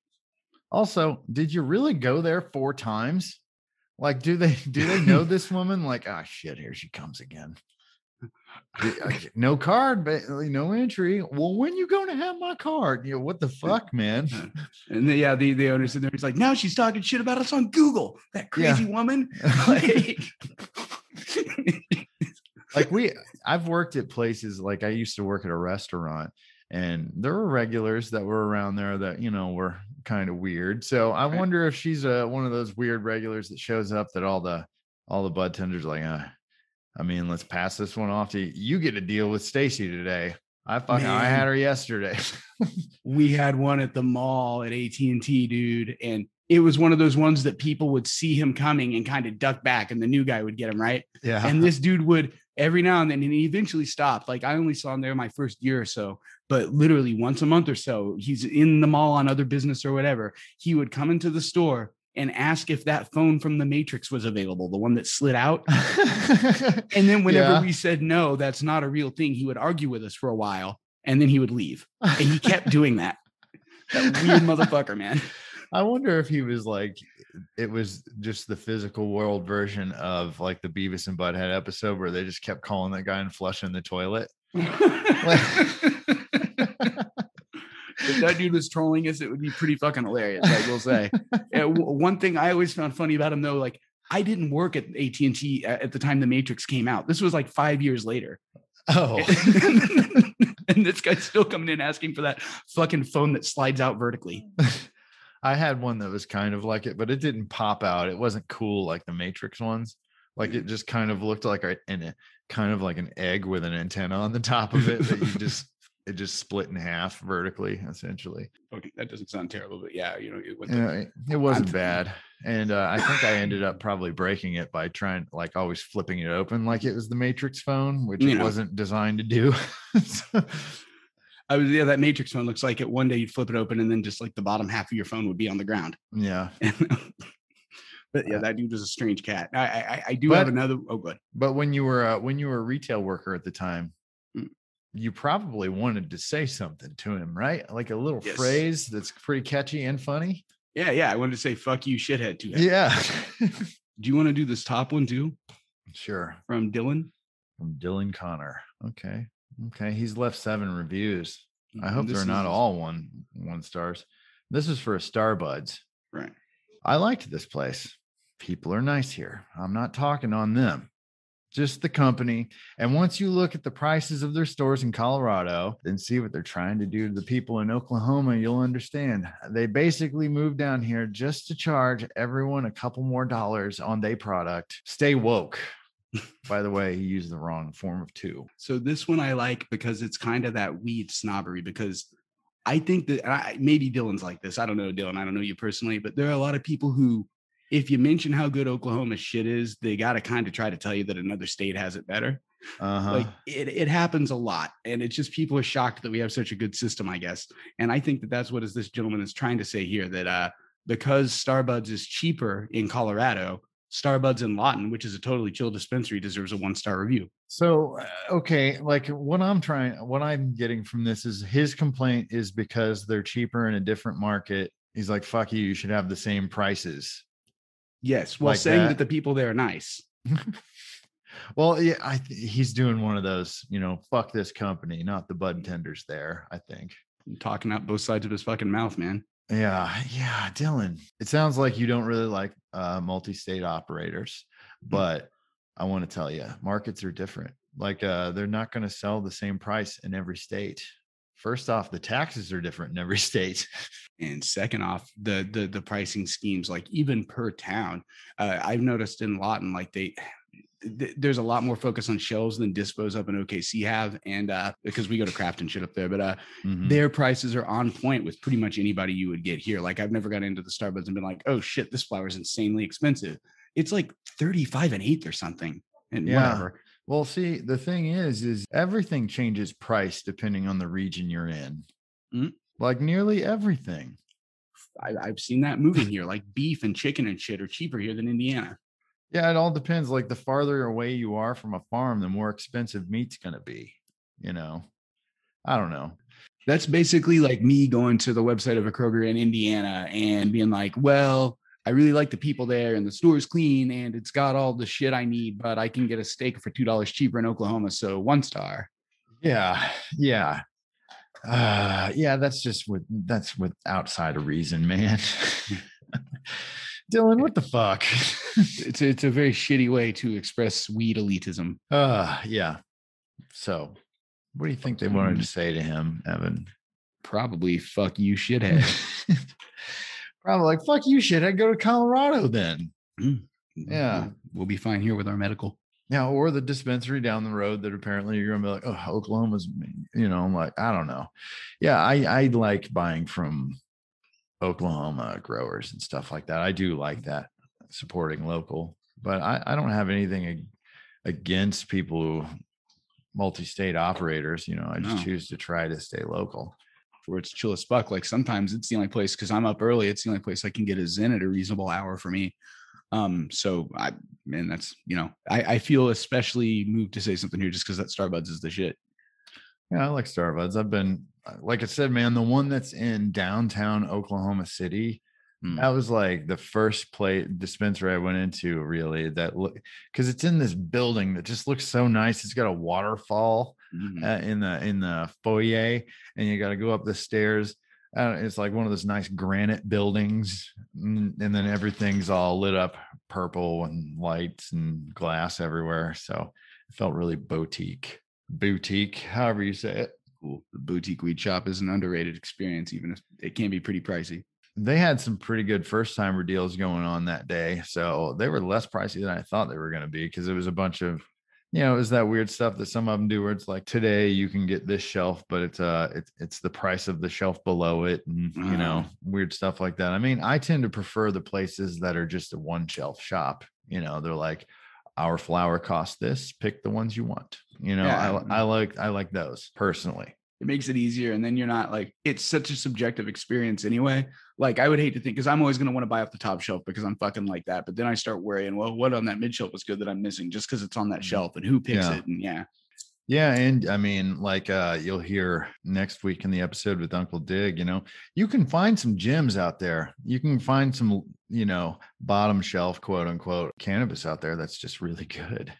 Also, did you really go there four times? Like, do they do they know [laughs] this woman? Like, ah, shit, here she comes again. Uh, No card, but uh, no entry. Well, when you going to have my card? You know, what the fuck, man? and then, yeah the, the owner said there he's like now she's talking shit about us on google that Yeah. crazy woman [laughs] like, like we I've worked at places like I used to work at a restaurant and there were regulars that were around there that you know were kind of weird. So I Right. wonder if she's uh, one of those weird regulars that shows up that all the all the bud tenders like, uh, I mean, let's pass this one off to you. You get a deal with Stacy today. I fucking I had her yesterday. [laughs] we had one at the mall at AT&T dude and it was one of those ones that people would see him coming and kind of duck back and the new guy would get him right yeah. and this dude would every now and then and he eventually stopped like i only saw him there my first year or so but literally once a month or so he's in the mall on other business or whatever he would come into the store and ask if that phone from the matrix was available the one that slid out [laughs] and then whenever Yeah. we said no that's not a real thing he would argue with us for a while and then he would leave and he kept [laughs] doing that that weird motherfucker man I wonder if he was like, it was just the physical world version of like the Beavis and Butthead episode where they just kept calling that guy and flushing the toilet. [laughs] if that dude was trolling us, it would be pretty fucking hilarious. I will say. One thing I always found funny about him though, like I didn't work at AT and T at the time the Matrix came out. This was like five years later, Oh, [laughs] and this guy's still coming in asking for that fucking phone that slides out vertically. I had one that was kind of like it, but it didn't pop out. It wasn't cool like the Matrix ones. Like it just kind of looked like a, an, a kind of like an egg with an antenna on the top of it that you just it just split in half vertically, essentially. Okay, that doesn't sound terrible, but yeah, you know, it, went Yeah, it, wasn't bad. And uh, I think I ended up [laughs] probably breaking it by trying, like, always flipping it open like it was the Matrix phone, which You it know. wasn't designed to do. So- [laughs] I was yeah, that Matrix phone looks like it. One day you'd flip it open, and then just like the bottom half of your phone would be on the ground. yeah. [laughs] But yeah, Uh, that dude was a strange cat. I I, I do have another. Oh, good. But when you were uh, when you were a retail worker at the time. You probably wanted to say something to him, right? Like a little Yes. phrase that's pretty catchy and funny. Yeah, yeah. I wanted to say "fuck you, shithead" to him. Yeah. [laughs] Do you want to do this top one too sure. from Dylan? From Dylan Connor. Okay. Okay. He's left seven reviews. I mm-hmm, hope This they're not is- all one one stars. This is for a Starbuds. right. I liked this place. People are nice here. I'm not talking on them, just the company. And once you look at the prices of their stores in Colorado and see what they're trying to do to the people in Oklahoma, you'll understand. They basically moved down here just to charge everyone a couple more dollars on their product. Stay woke. [laughs] By the way, he used the wrong form of two. So this one I like because it's kind of that weed snobbery. Because I think that I, maybe Dylan's like this. I don't know Dylan. I don't know you personally, but there are a lot of people who, if you mention how good Oklahoma shit is, they got to kind of try to tell you that another state has it better. Uh-huh. Like it, it happens a lot, and it's just people are shocked that we have such a good system, I guess. And I think that that's what is this gentleman is trying to say here that uh, because Starbuds is cheaper in Colorado, Starbuds in Lawton, which is a totally chill dispensary, deserves a one star review. So uh, okay, like what I'm trying, what I'm getting from this is his complaint is because they're cheaper in a different market. He's like, "Fuck you! You should have the same prices." Yes, while Like saying that. that the people there are nice. [laughs] Well, yeah, I th- he's doing one of those, you know, fuck this company, not the bud tenders. There, I think. talking out both sides of his fucking mouth, man. Yeah, yeah, Dylan. It sounds like you don't really like uh, multi-state operators, but I want to tell you, markets are different. Like, uh, they're not going to sell the same price in every state. First off, the taxes are different in every [laughs] state. And second off, the the the pricing schemes, like even per town, uh, I've noticed in Lawton, like they. th- There's a lot more focus on shelves than dispos up in OKC have, and uh, because we go to craft and shit up there, but uh, Mhm. their prices are on point with pretty much anybody you would get here. Like I've never got into the Starbuds and been like, oh shit, this flower is insanely expensive. It's like 35 and eighth or something. And Yeah. whatever. Well, see, the thing is, is everything changes price depending on the region you're in. Mhm. Like nearly everything. I, I've seen that moving here. Like beef and chicken and shit are cheaper here than Indiana. Yeah, it all depends. Like the farther away you are from a farm, the more expensive meat's going to be. You know, I don't know. That's basically like me going to the website of a Kroger in Indiana and being like, well, I really like the people there and the store's clean and it's got all the shit I need, but I can get a steak for $2 cheaper in Oklahoma. So one star. Yeah, [sighs] yeah, uh, yeah. That's just with that's with outside of reason, man. [laughs] Dylan, what the fuck? [laughs] It's, it's a very shitty way to express weed elitism. uh, yeah. So, what do you think they wanted to say to him, Evan? Probably fuck you, shithead. [laughs] Probably like fuck you, shit. I'd go to Colorado then. Yeah. We'll, we'll be fine here with our medical. Yeah, or the dispensary down the road that apparently you're gonna be like, oh, Oklahoma's, you know, I'm like, I don't know. Yeah, I I like buying from Oklahoma growers and stuff like that. I do like that supporting local, but I I don't have anything ag- against people who multi-state operators. You know, I just No. choose to try to stay local. Where it's chill as fuck. Like sometimes it's the only place because I'm up early. It's the only place I can get a Zen at a reasonable hour for me. Um, so I man, that's you know, I, I feel especially moved to say something here just because that Starbuds is the shit. Yeah, I like Starbuds. I've been, uh, like I said, man, the one that's in downtown Oklahoma City, Mm. that was like the first place dispensary I went into, really. That look because it's in this building that just looks so nice. It's got a waterfall Mhm. uh, in the in the foyer, and you got to go up the stairs. Uh, it's like one of those nice granite buildings, and, and then everything's all lit up purple and lights and glass everywhere. So it felt really boutique, boutique, however you say it. Cool. The boutique weed shop is an underrated experience, even if it can be pretty pricey. they had some pretty good first timer deals going on that day. So they were less pricey than I thought they were going to be because it was a bunch of, you know, it was that weird stuff that some of them do where it's like today you can get this shelf, but it's uh it's it's the price of the shelf below it and you know, weird stuff like that. I mean, I tend to prefer the places that are just a one shelf shop. You know, they're like our flower costs this, pick the ones you want. You know, Yeah. I, I like I like those personally. It makes it easier and then you're not like it's such a subjective experience anyway like i would hate to think because i'm always going to want to buy off the top shelf because i'm fucking like that but then i start worrying well what on that mid shelf was good that i'm missing just because it's on that shelf and who picks Yeah. it and yeah Yeah, and I mean, like uh you'll hear next week in the episode with Uncle Dig, you know, you can find some gems out there. You can find some, you know, bottom shelf quote unquote cannabis out there that's just really [laughs] good.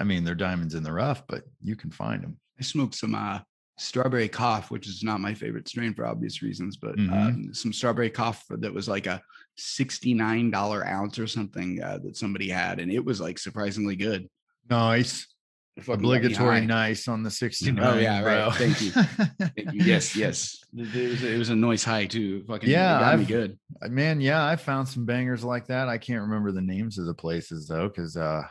I mean, they're diamonds in the rough, but you can find them. i smoked some uh strawberry cough which is not my favorite strain for obvious reasons but Mhm. um, some strawberry cough that was like a $69 ounce or something uh, that somebody had and it was like surprisingly good Nice. It fucking got me Obligatory nice on the 69. Oh, yeah, right. bro. Thank you. [laughs] Thank you. Yes, yes. It was, it was a nice high too. Fucking Yeah, me I've- good. Man yeah i found some bangers like that i can't remember the names of the places though because uh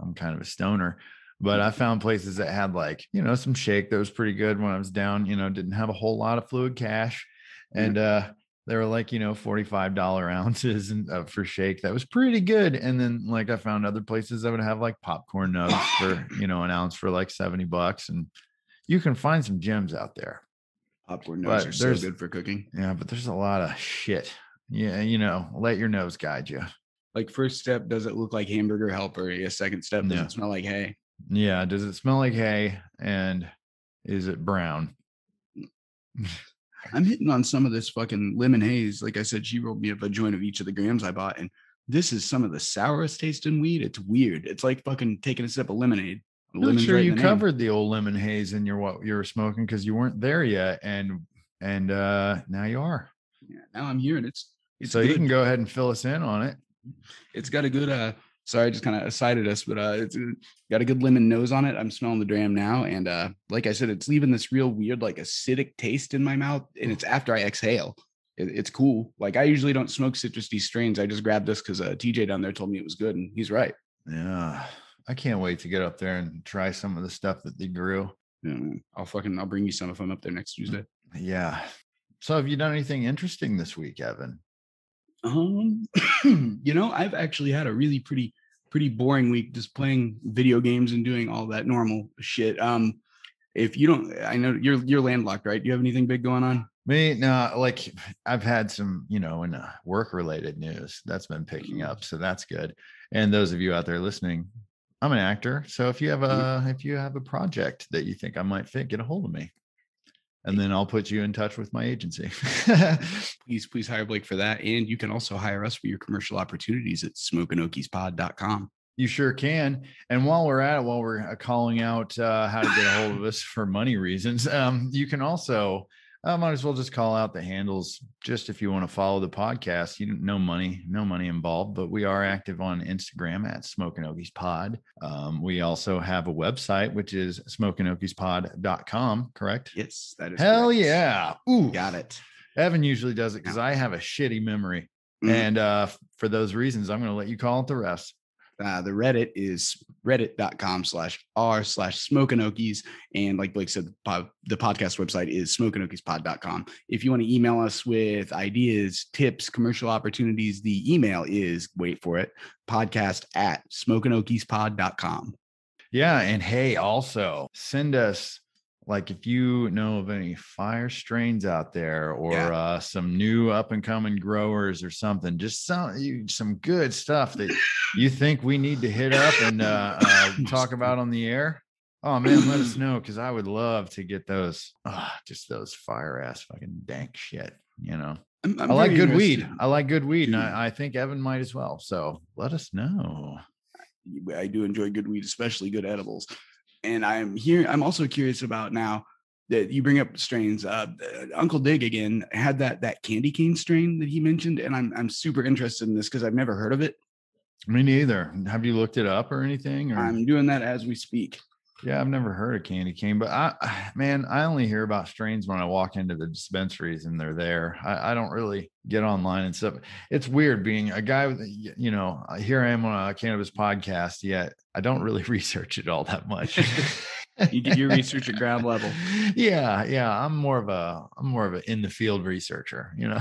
i'm kind of a stoner but i found places that had like you know some shake that was pretty good when i was down you know didn't have a whole lot of fluid cash and uh they were like you know 45 dollar [laughs] ounces and uh, for shake that was pretty good and then like i found other places that would have like popcorn nubs for you know an ounce for like 70 bucks and you can find some gems out there Popcorn but nose are so good for cooking. yeah but there's a lot of shit yeah you know let your nose guide you Like first step, does it look like hamburger helper? Yeah. Second step, does Yeah. it smell like hay? Yeah. Does it smell like hay? And is it brown? I'm hitting on some of this fucking lemon haze. Like I said, she rolled me up a joint of each of the grams I bought, and this is some of the sourest tasting weed. It's weird. It's like fucking taking a sip of lemonade. I'm sure right you covered the old lemon haze in your what you were smoking because you weren't there yet, and and uh now you are. Yeah, now I'm here, and it's it's so you can go ahead and fill us in on it. it's got a good uh sorry i just kind of sided us but uh it's uh, got a good lemon nose on it i'm smelling the dram now and uh like i said it's leaving this real weird like acidic taste in my mouth and it's after i exhale it, it's cool like i usually don't smoke citrusy strains i just grabbed this because uh tj down there told me it was good and he's right Yeah. I can't wait to get up there and try some of the stuff that they grew. Yeah, i'll fucking i'll bring you some if i'm up there next tuesday Yeah. So have you done anything interesting this week, Evan? Um, you know, I've actually had a really pretty pretty boring week just playing video games and doing all that normal shit. Um, if you don't, I know you're you're landlocked, right? Do you have anything big going on? Me, no, like I've had some, you know, in uh, work related news that's been picking Mm. up. So that's good. And those of you out there listening, I'm an actor. So if you have Mm. a if you have a project that you think I might fit, get a hold of me. And then I'll put you in touch with my agency. [laughs] Please, please hire Blake for that, and you can also hire us for your commercial opportunities at smokingokiespod.com. you sure can. And while we're at it, while we're uh, calling out uh, how to get a hold of us for money reasons, um, you can also I might as well just call out the handles just if you want to follow the podcast. You no money, no money involved, but we are active on Instagram at Smoking Okies Pod. Um, we also have a website which is smokingokiespod.com, correct? Yes, that is Hell correct. yeah. Ooh, got it. Evan usually does it because I have a shitty memory. Mhm. And uh, for those reasons, I'm going to let you call it the rest. Uh, the Reddit is reddit.com slash r slash smoking. And like Blake said, the, pod, the podcast website is smokingokiespod.com. If you want to email us with ideas, tips, commercial opportunities, the email is, wait for it, podcast at smokingokiespod.com. Yeah. And hey, also send us like if you know of any fire strains out there or Yeah. uh, some new up and coming growers or something, just some you, some good stuff that you think we need to hit up and uh, uh, [laughs] talk about on the air. Oh man, let us know because I would love to get those, just those fire ass fucking dank shit. You know, I'm, I'm i like good weed. I like good weed, and I, I think Evan might as well. So let us know. I do enjoy good weed, especially good edibles. And I'm here. I'm also curious about now that you bring up strains. Uh, uh, Uncle Dig again had that that candy cane strain that he mentioned, and I'm I'm super interested in this because I've never heard of it. Me neither. Have you looked it up or anything? Or I'm doing that as we speak. Yeah, I've never heard of candy cane, but I, [sighs] man, I only hear about strains when I walk into the dispensaries and they're there. I, I don't really get online and stuff. It's weird being a guy with, you know, uh, here I am on a cannabis podcast, yet I don't really [laughs] research it all that much. [laughs] You get your research at ground level. [laughs] Yeah, yeah. I'm more of a, I'm more of a in the field researcher. You know.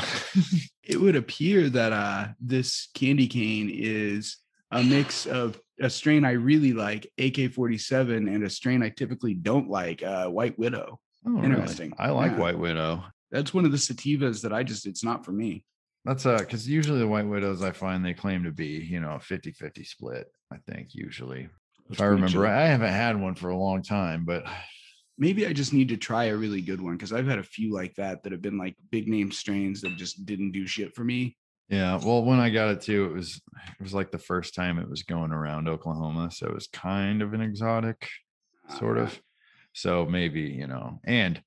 It would appear that uh, this candy cane is a mix of a strain I really like, AK-47, and a strain I typically don't like, uh, White Widow. Oh, really? Interesting. I like Yeah. White Widow. That's one of the sativas that I just it's not for me. That's uh because usually the White Widows I find they claim to be, you know, a 50-50 split, I think, usually. That's If I remember right. I haven't had one for a long time, but Maybe I just need to try a really good one because I've had a few like that that have been like big name strains that just didn't do shit for me. Yeah. Well, when I got it too, it was it was like the first time it was going around Oklahoma. So it was kind of an exotic, sort of. So maybe, you know, and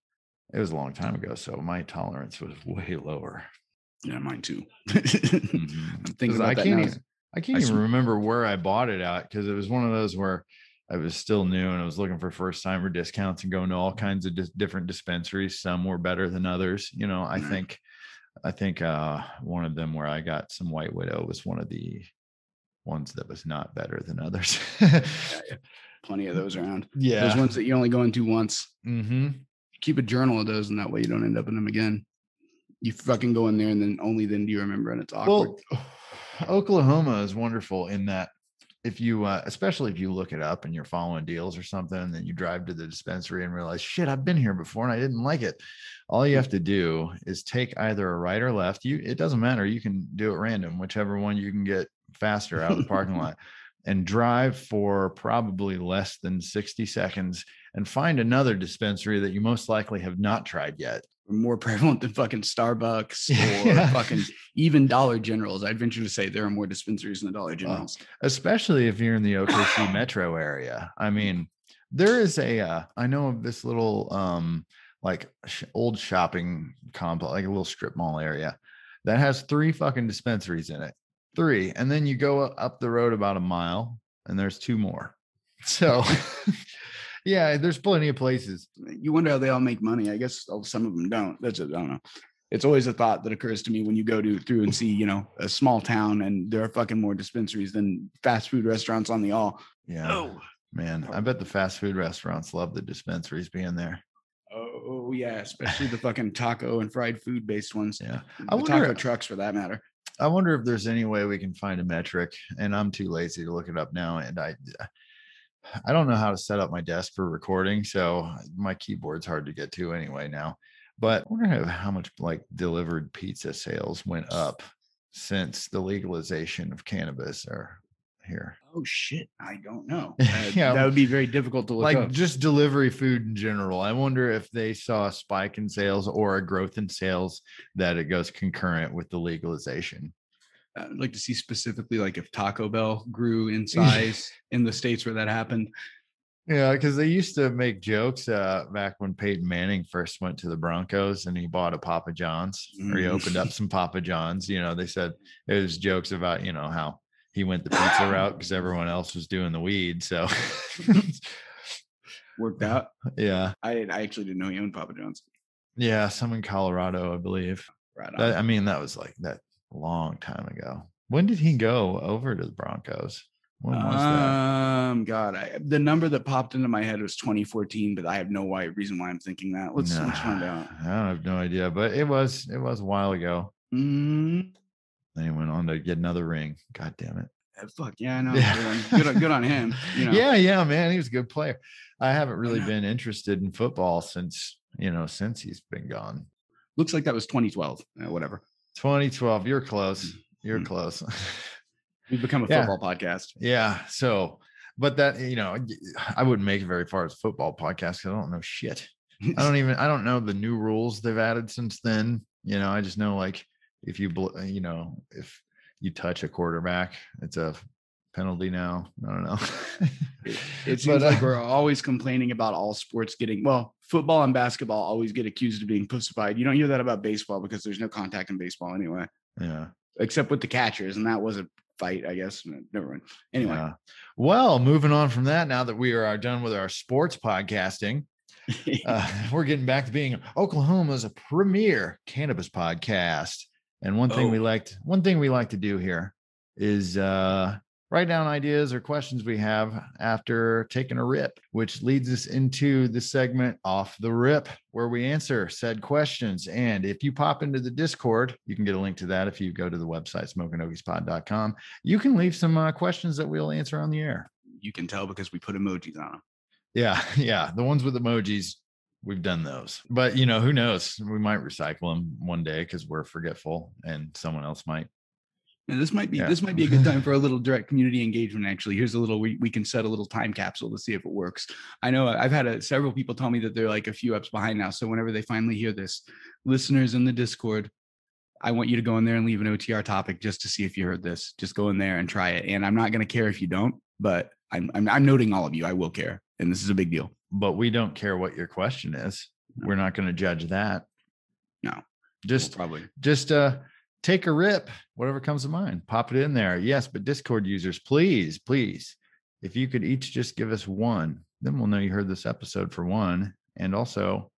it was a long time ago. So my tolerance was [laughs] way lower. Yeah, mine too. Mhm. I'm thinking I can't even, I can't I even sm- remember where I bought it at because it was one of those where I was still new and I was looking for first timer discounts and going to all kinds of dis- different dispensaries. Some were better than others. You know, I think, I think uh, one of them where I got some White Widow was one of the ones that was not better than others. Plenty of [laughs] those around. yeah. Those ones that you only go into once. mm-hmm. Keep a journal of those, and that way you don't end up in them again. You fucking go in there, and then only then do you remember, and it's awkward. Well, [sighs] Oklahoma is wonderful in that if you, uh, especially if you look it up and you're following deals or something, and then you drive to the dispensary and realize, shit, I've been here before and I didn't like it. All you have to do is take either a right or left. You, it doesn't matter. You can do it random, whichever one you can get faster out of the parking [laughs] lot, and drive for probably less than 60 seconds and find another dispensary that you most likely have not tried yet. More [laughs] prevalent than fucking Starbucks [laughs] or Yeah. fucking even Dollar Generals. I'd venture to say there are more dispensaries than the Dollar Generals. especially if you're in the OKC [laughs] metro area. I mean, there is a uh, I know of this little um like sh- old shopping complex, like a little strip mall area that has three fucking dispensaries in it. Three, and then you go up the road about a mile, and there's two more. So, yeah, there's plenty of places. You wonder how they all make money. I guess oh, some of them don't. That's it. I don't know. It's always a thought that occurs to me when you go to through and see, you know, a small town and there are fucking more dispensaries than fast food restaurants on the all. Yeah, Oh, man, I bet the fast food restaurants love the dispensaries being there. oh yeah, especially the fucking taco and fried food based ones. Yeah, The I wonder- taco trucks for that matter. I wonder if there's any way we can find a metric, and I'm too lazy to look it up now. And I, I don't know how to set up my desk for recording, so my keyboard's hard to get to anyway now. But I wonder how- how much like delivered pizza sales went up since the legalization of cannabis or here. Oh shit, I don't know. [laughs] Uh, Yeah. that would be very difficult to look Like up. just delivery food in general. I wonder if they saw a spike in sales or a growth in sales that it goes concurrent with the legalization. I'd like to see specifically like if Taco Bell grew in [laughs] size in the states where that happened. Yeah, because they used to make jokes uh, back when Peyton Manning first went to the Broncos and he bought a Papa John's or he Mm. opened up some Papa John's. You know, they said it was jokes about, you know, how he went the pizza [coughs] route because everyone else was doing the weed. So, [laughs] Worked out. yeah. I I actually didn't know he owned Papa John's. Yeah. Some in Colorado, I believe. Right. That, I mean, that was like that long time ago. When did he go over to the Broncos? When was that? um, God, I, the number that popped into my head was 2014, but I have no why, reason why I'm thinking that. Let's, let's find out. I have no idea, but it was it was a while ago. Mm, Then he went on to get another ring. God damn it. uh, fuck yeah, I know. Yeah. Good, on, good, on, him. You [laughs] know, Yeah, yeah, man. He was a good player. I haven't really know. been interested in football since, you know, since he's been gone. looks like that was 2012. Uh, whatever. 2012. You're close. You're Mm. close. [laughs] We've become a Yeah. football podcast. yeah. So, but that, you know, I wouldn't make it very far as a football podcast because I don't know shit. I don't [laughs] even, I don't know the new rules they've added since then. You know, I just know like if you, bl- you know, if you touch a quarterback, it's a penalty now. I don't know. It, it [laughs] seems But, like uh, we're always complaining about all sports getting well, football and basketball always get accused of being pussified. You don't hear that about baseball because there's no contact in baseball anyway, yeah. except with the catchers, and that was a fight, I guess. Never mind. Anyway, Yeah. Well, moving on from that, now that we are done with our sports podcasting, [laughs] uh, we're getting back to being Oklahoma's a premier cannabis podcast. And one thing we Oh. liked, one thing we like to do here is uh, write down ideas or questions we have after taking a rip, which leads us into the segment off the rip, where we answer said questions. And if you pop into the Discord, you can get a link to that if you go to the website smokingokiespod.com. You can leave some uh, questions that we'll answer on the air. you can tell because we put emojis on them. Yeah, [laughs] yeah, the ones with emojis we've done those. But you know, who knows? We might recycle them one day because we're forgetful, and someone else might. And this might be Yeah. this might be a good time for a little direct community engagement. Actually, here's a little we, we can set a little time capsule to see if it works. I know I've had a, several people tell me that they're like a few ups behind now. So whenever they finally hear this, listeners in the Discord, I want you to go in there and leave an OTR topic just to see if you heard this. Just go in there and try it. And I'm not going to care if you don't, but I'm, I'm I'm noting all of you. I will care, and this is a big deal. But we don't care what your question is. No. We're not going to judge that. No. We'll Just probably just uh take a rip whatever comes to mind pop it in there yes but discord users please please if you could each just give us one then we'll know you heard this episode for one and also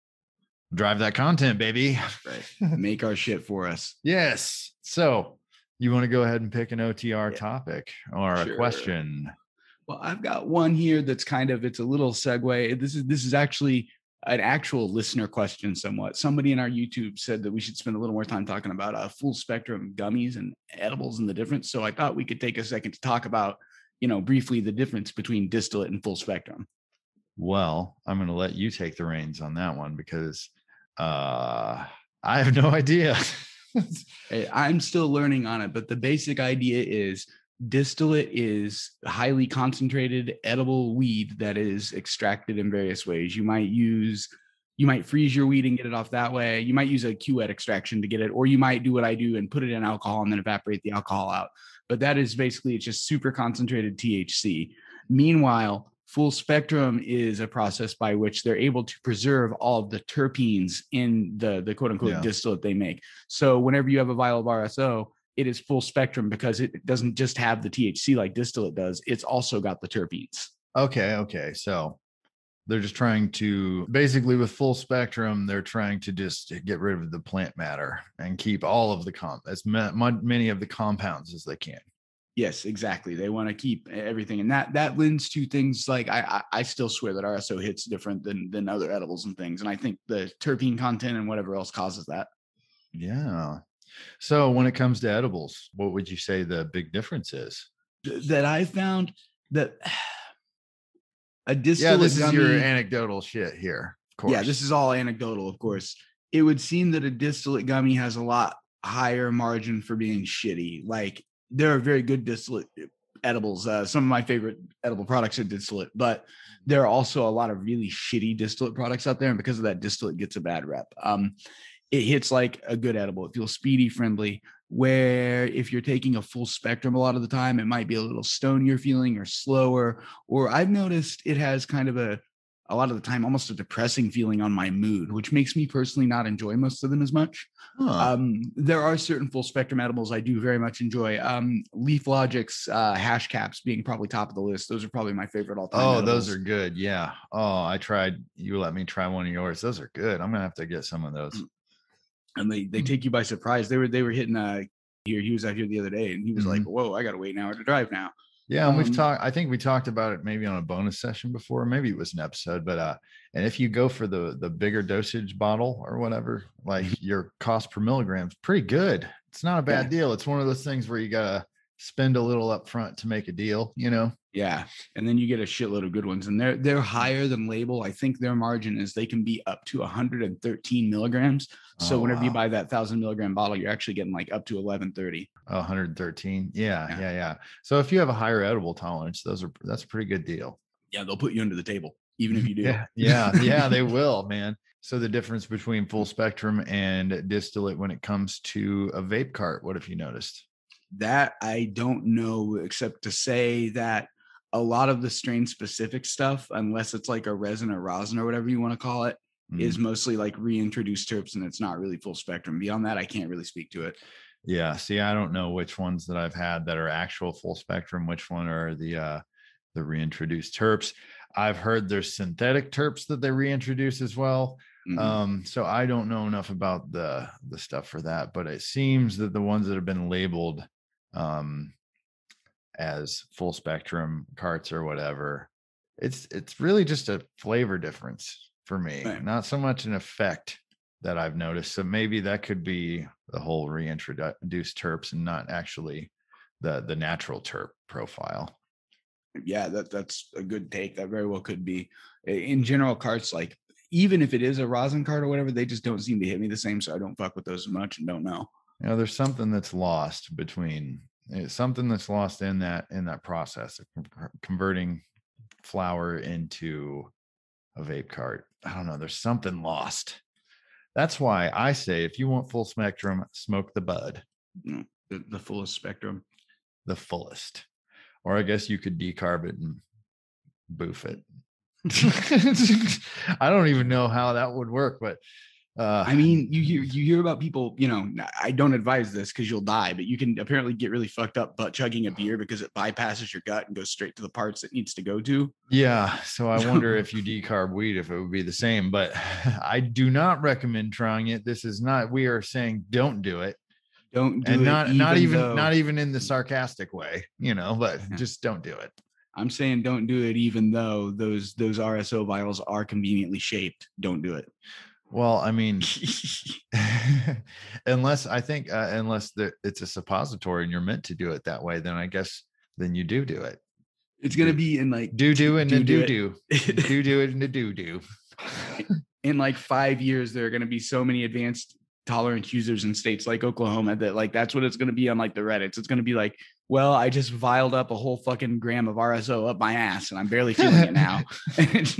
drive that content baby right. make our shit for us. [laughs] yes so you want to go ahead and pick an otr Yeah. topic or a question Well, I've got one here that's kind of it's a little segue. This is this is actually an actual listener question somewhat. Somebody in our YouTube said that we should spend a little more time talking about a full spectrum gummies and edibles and the difference. So I thought we could take a second to talk about, you know, briefly the difference between distillate and full spectrum. well i'm going to let you take the reins on that one because uh i have no [laughs] idea I'm still learning on it, but the basic idea is distillate is highly concentrated edible weed that is extracted in various ways. You might use you might freeze your weed and get it off that way. You might use a QED extraction to get it, or you might do what I do and put it in alcohol and then evaporate the alcohol out. But that is basically it's just super concentrated THC. Meanwhile, full spectrum is a process by which they're able to preserve all of the terpenes in the the quote unquote Yeah. distillate they make. So whenever you have a vial of RSO, it is full spectrum because it doesn't just have the THC like distillate does. It's also got the terpenes. Okay, okay. So they're just trying to basically with full spectrum, they're trying to just get rid of the plant matter and keep all of the comp as ma- many of the compounds as they can. Yes, exactly. They want to keep everything, and that that lends to things like I I, I still swear that RSO hits different than than other edibles and things, and I think the terpene content and whatever else causes that. Yeah. So when it comes to edibles, what would you say the big difference is? That I found that [sighs] a Yeah, distillate this is your anecdotal shit here. Of course. Yeah, this is all anecdotal, of course. It would seem that a distillate gummy has a lot higher margin for being shitty. Like there are very good distillate eh, edibles. Uh, some of my favorite edible products are distillate, but there are also a lot of really shitty distillate products out there, and because of that, distillate gets a bad rep. Um, it hits like a good edible. It feels speedy, friendly. Where if you're taking a full spectrum a lot of the time, it might be a little stonier feeling or slower. Or I've noticed it has kind of a a lot of the time almost a depressing feeling on my mood, which makes me personally not enjoy most of them as much. Huh. Um, there are certain full spectrum edibles I do very much enjoy. Um, Leaf Logic's uh, hash caps being probably top of the list. Those are probably my favorite all time. oh, those are good. Yeah. Oh, I tried. You let me try one of yours. Those are good. I'm gonna have to get some of those. And they they take you by surprise. They were they were hitting uh here. He was out here the other day, and he was like, Mhm. "Whoa, I got to wait an hour to drive now." Yeah, and we've Um, talked. I think we talked about it maybe on a bonus session before. Maybe it was an episode, but uh, and if you go for the the bigger dosage bottle or whatever, like your cost per milligram is pretty good. It's not a bad Yeah. deal. It's one of those things where you gotta spend a little up front to make a deal. You know? Yeah, and then you get a shitload of good ones, and they're they're higher than label. I think their margin is they can be up to 113 milligrams. So Oh, whenever you buy that thousand milligram bottle, you're actually getting like up to 1130. Oh, 113. Yeah, Yeah. yeah, yeah. So if you have a higher edible tolerance, those are that's a pretty good deal. Yeah, they'll put you under the table, even if you [laughs] do. Yeah, yeah, yeah, they will, man. So the difference between full spectrum and distillate when it comes to a vape cart, what have you noticed? That I don't know, except to say that a lot of the strain specific stuff, unless it's like a resin or rosin or whatever you want to call it, is Mm, mostly like reintroduced terps and it's not really full spectrum. Beyond that, I can't really speak to it. yeah. See, I don't know which ones that I've had that are actual full spectrum, which one are the uh the reintroduced terps. I've heard there's synthetic terps that they reintroduce as well. Mhm. Um, so I don't know enough about the the stuff for that, but it seems that the ones that have been labeled um as full spectrum carts or whatever, it's it's really just a flavor difference for me, Right. not so much an effect that I've noticed. So maybe that could be the whole reintroduced terps and not actually the the natural terp profile. yeah that that's a good take that very well could be in general carts like even if it is a rosin card or whatever, they just don't seem to hit me the same. So I don't fuck with those as much and don't know. You know, there's something that's lost between it's something that's lost in that in that process of converting flower into a vape cart. I don't know. There's something lost. That's why I say if you want full spectrum, smoke the bud, mm, The, the fullest spectrum. the fullest. Or I guess you could decarb it and boof it. [laughs] I don't even know how that would work, but uh I mean, you hear you hear about people, you know, I don't advise this because you'll die, but you can apparently get really fucked up butt chugging a beer because it bypasses your gut and goes straight to the parts it needs to go to. Yeah. So I [laughs] wonder if you decarb weed, if it would be the same, but [laughs] I do not recommend trying it. This is not, we are saying don't do it. Don't do and it not, not even, though- not even in the sarcastic way, you know, but Yeah. just don't do it. I'm saying don't do it, even though those those RSO vials are conveniently shaped. Don't do it. Well, I mean, [laughs] [laughs] unless I think, uh, unless the, it's a suppository and you're meant to do it that way, then I guess then you do do it. It's gonna be in like Do do and do do do. Do do and the do do. [laughs] in like five years, there are going to be so many advanced tolerant users in states like Oklahoma that like that's what it's going to be on like the Reddits. It's going to be like, well, I just viled up a whole fucking gram of RSO up my ass and I'm barely feeling it now. [laughs] it's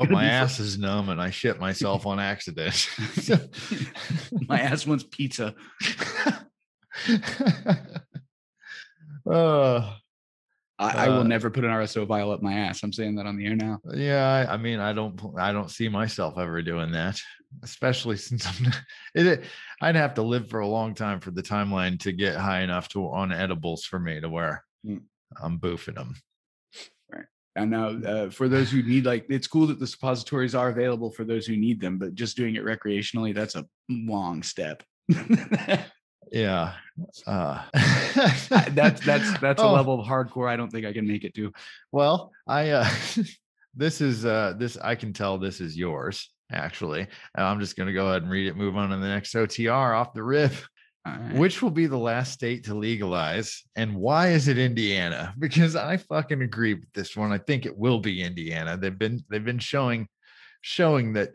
Oh, my be fu- ass is numb and I shit myself on accident. [laughs] my ass wants pizza. [laughs] uh, I, I will Uh, never put an RSO vial up my ass. I'm saying that on the air now. yeah, I, I mean, I don't, I don't see myself ever doing that, especially [laughs] since I'm, it, I'd have to live for a long time for the timeline to get high enough to on edibles for me to where Mm. I'm boofing them. Right. And now, uh, for those who need, like, it's cool that the suppositories are available for those who need them, but just doing it recreationally, that's a long step. [laughs] Yeah. Uh, that's that's [laughs] that's a Oh, level of hardcore I don't think I can make it to. Well, I uh this is uh this I can tell this is yours actually. I'm just gonna go ahead and read it, move on to the next OTR off the rip. Right. Which will be the last state to legalize? And why is it Indiana? [laughs] Because I fucking agree with this one. I think it will be Indiana. They've been they've been showing showing that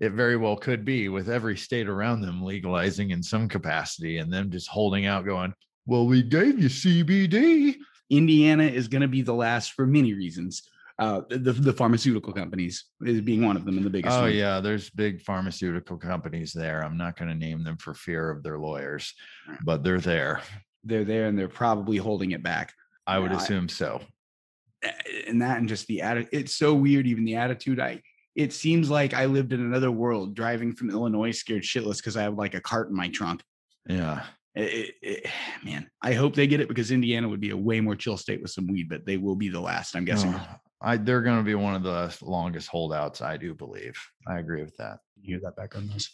it very well could be with every state around them legalizing in some capacity and them just holding out going, well, we gave you CBD. Indiana is going to be the last for many reasons. Uh, the the pharmaceutical companies is being one of them and the biggest. Oh one. yeah, there's big pharmaceutical companies there. I'm not going to name them for fear of their lawyers, but they're there. they're there and they're probably holding it back. I would I- assume so. Eh, eh, and that and just the attitude. It's so weird. Even the attitude. I. It seems like I lived in another world driving from Illinois, scared shitless because I have like a cart in my trunk. Yeah. It- it- it- man, I hope they get it because Indiana would be a way more chill state with some weed, but they will be the last. I'm guessing. Oh, I they're going to be one of the longest holdouts. I do believe. I agree with that. You hear that background noise?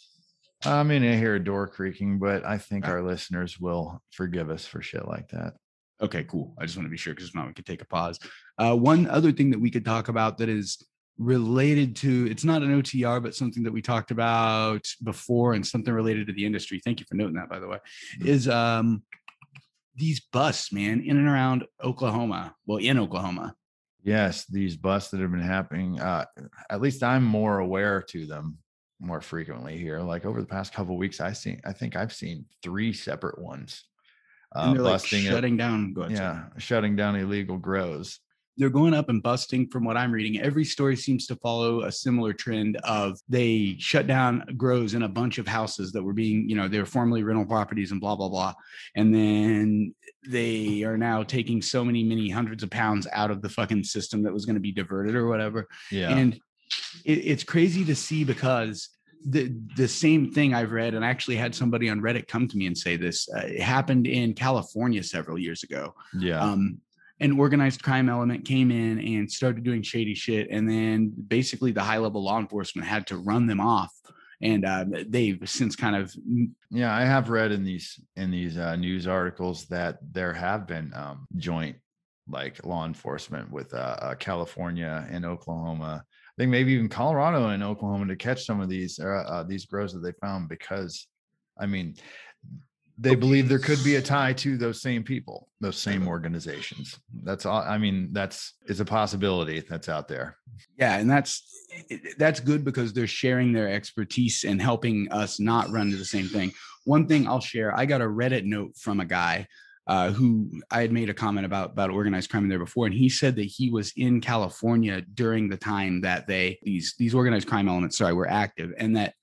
I mean, I hear a door creaking, but I think Ah. our listeners will forgive us for shit like that. Okay, cool. I just want to be sure because if not, we could take a pause. Uh, one other thing that we could talk about that is related to it's not an OTR, but something that we talked about before and something related to the industry. Thank you for noting that, by the way. Is um these busts, man, in and around Oklahoma. Well, in Oklahoma. Yes, these busts that have been happening. Uh, at least I'm more aware to them more frequently here. Like over the past couple of weeks, I seen. I think I've seen three separate ones. Uh, And they're like busting it- shutting down. Ahead, sorry. yeah, shutting down illegal grows. they're going up and busting from what i'm reading every story seems to follow a similar trend of they shut down grows in a bunch of houses that were being you know they were formerly rental properties and blah blah blah and then they are now taking so many many hundreds of pounds out of the fucking system that was going to be diverted or whatever. Yeah, and it, it's crazy to see because the the same thing I've read, and I actually had somebody on Reddit come to me and say this. Uh, it happened in California several years ago. Yeah, um, an organized crime element came in and started doing shady shit and then basically the high level law enforcement had to run them off and uh, they've since kind of yeah. I have read in these in these uh, news articles that there have been um, joint like law enforcement with uh, uh, California and Oklahoma. I think maybe even Colorado and Oklahoma to catch some of these uh, uh, these grows that they found because, I mean, they believe there could be a tie to those same people, those same organizations. That's all. I mean, that's is a possibility that's out there. Yeah, and that's that's good because they're sharing their expertise and helping us not run to the same thing. One thing I'll share, I got a Reddit note from a guy uh, who I had made a comment about about organized crime in there before, and he said that he was in California during the time that they these these organized crime elements, sorry, were active, and that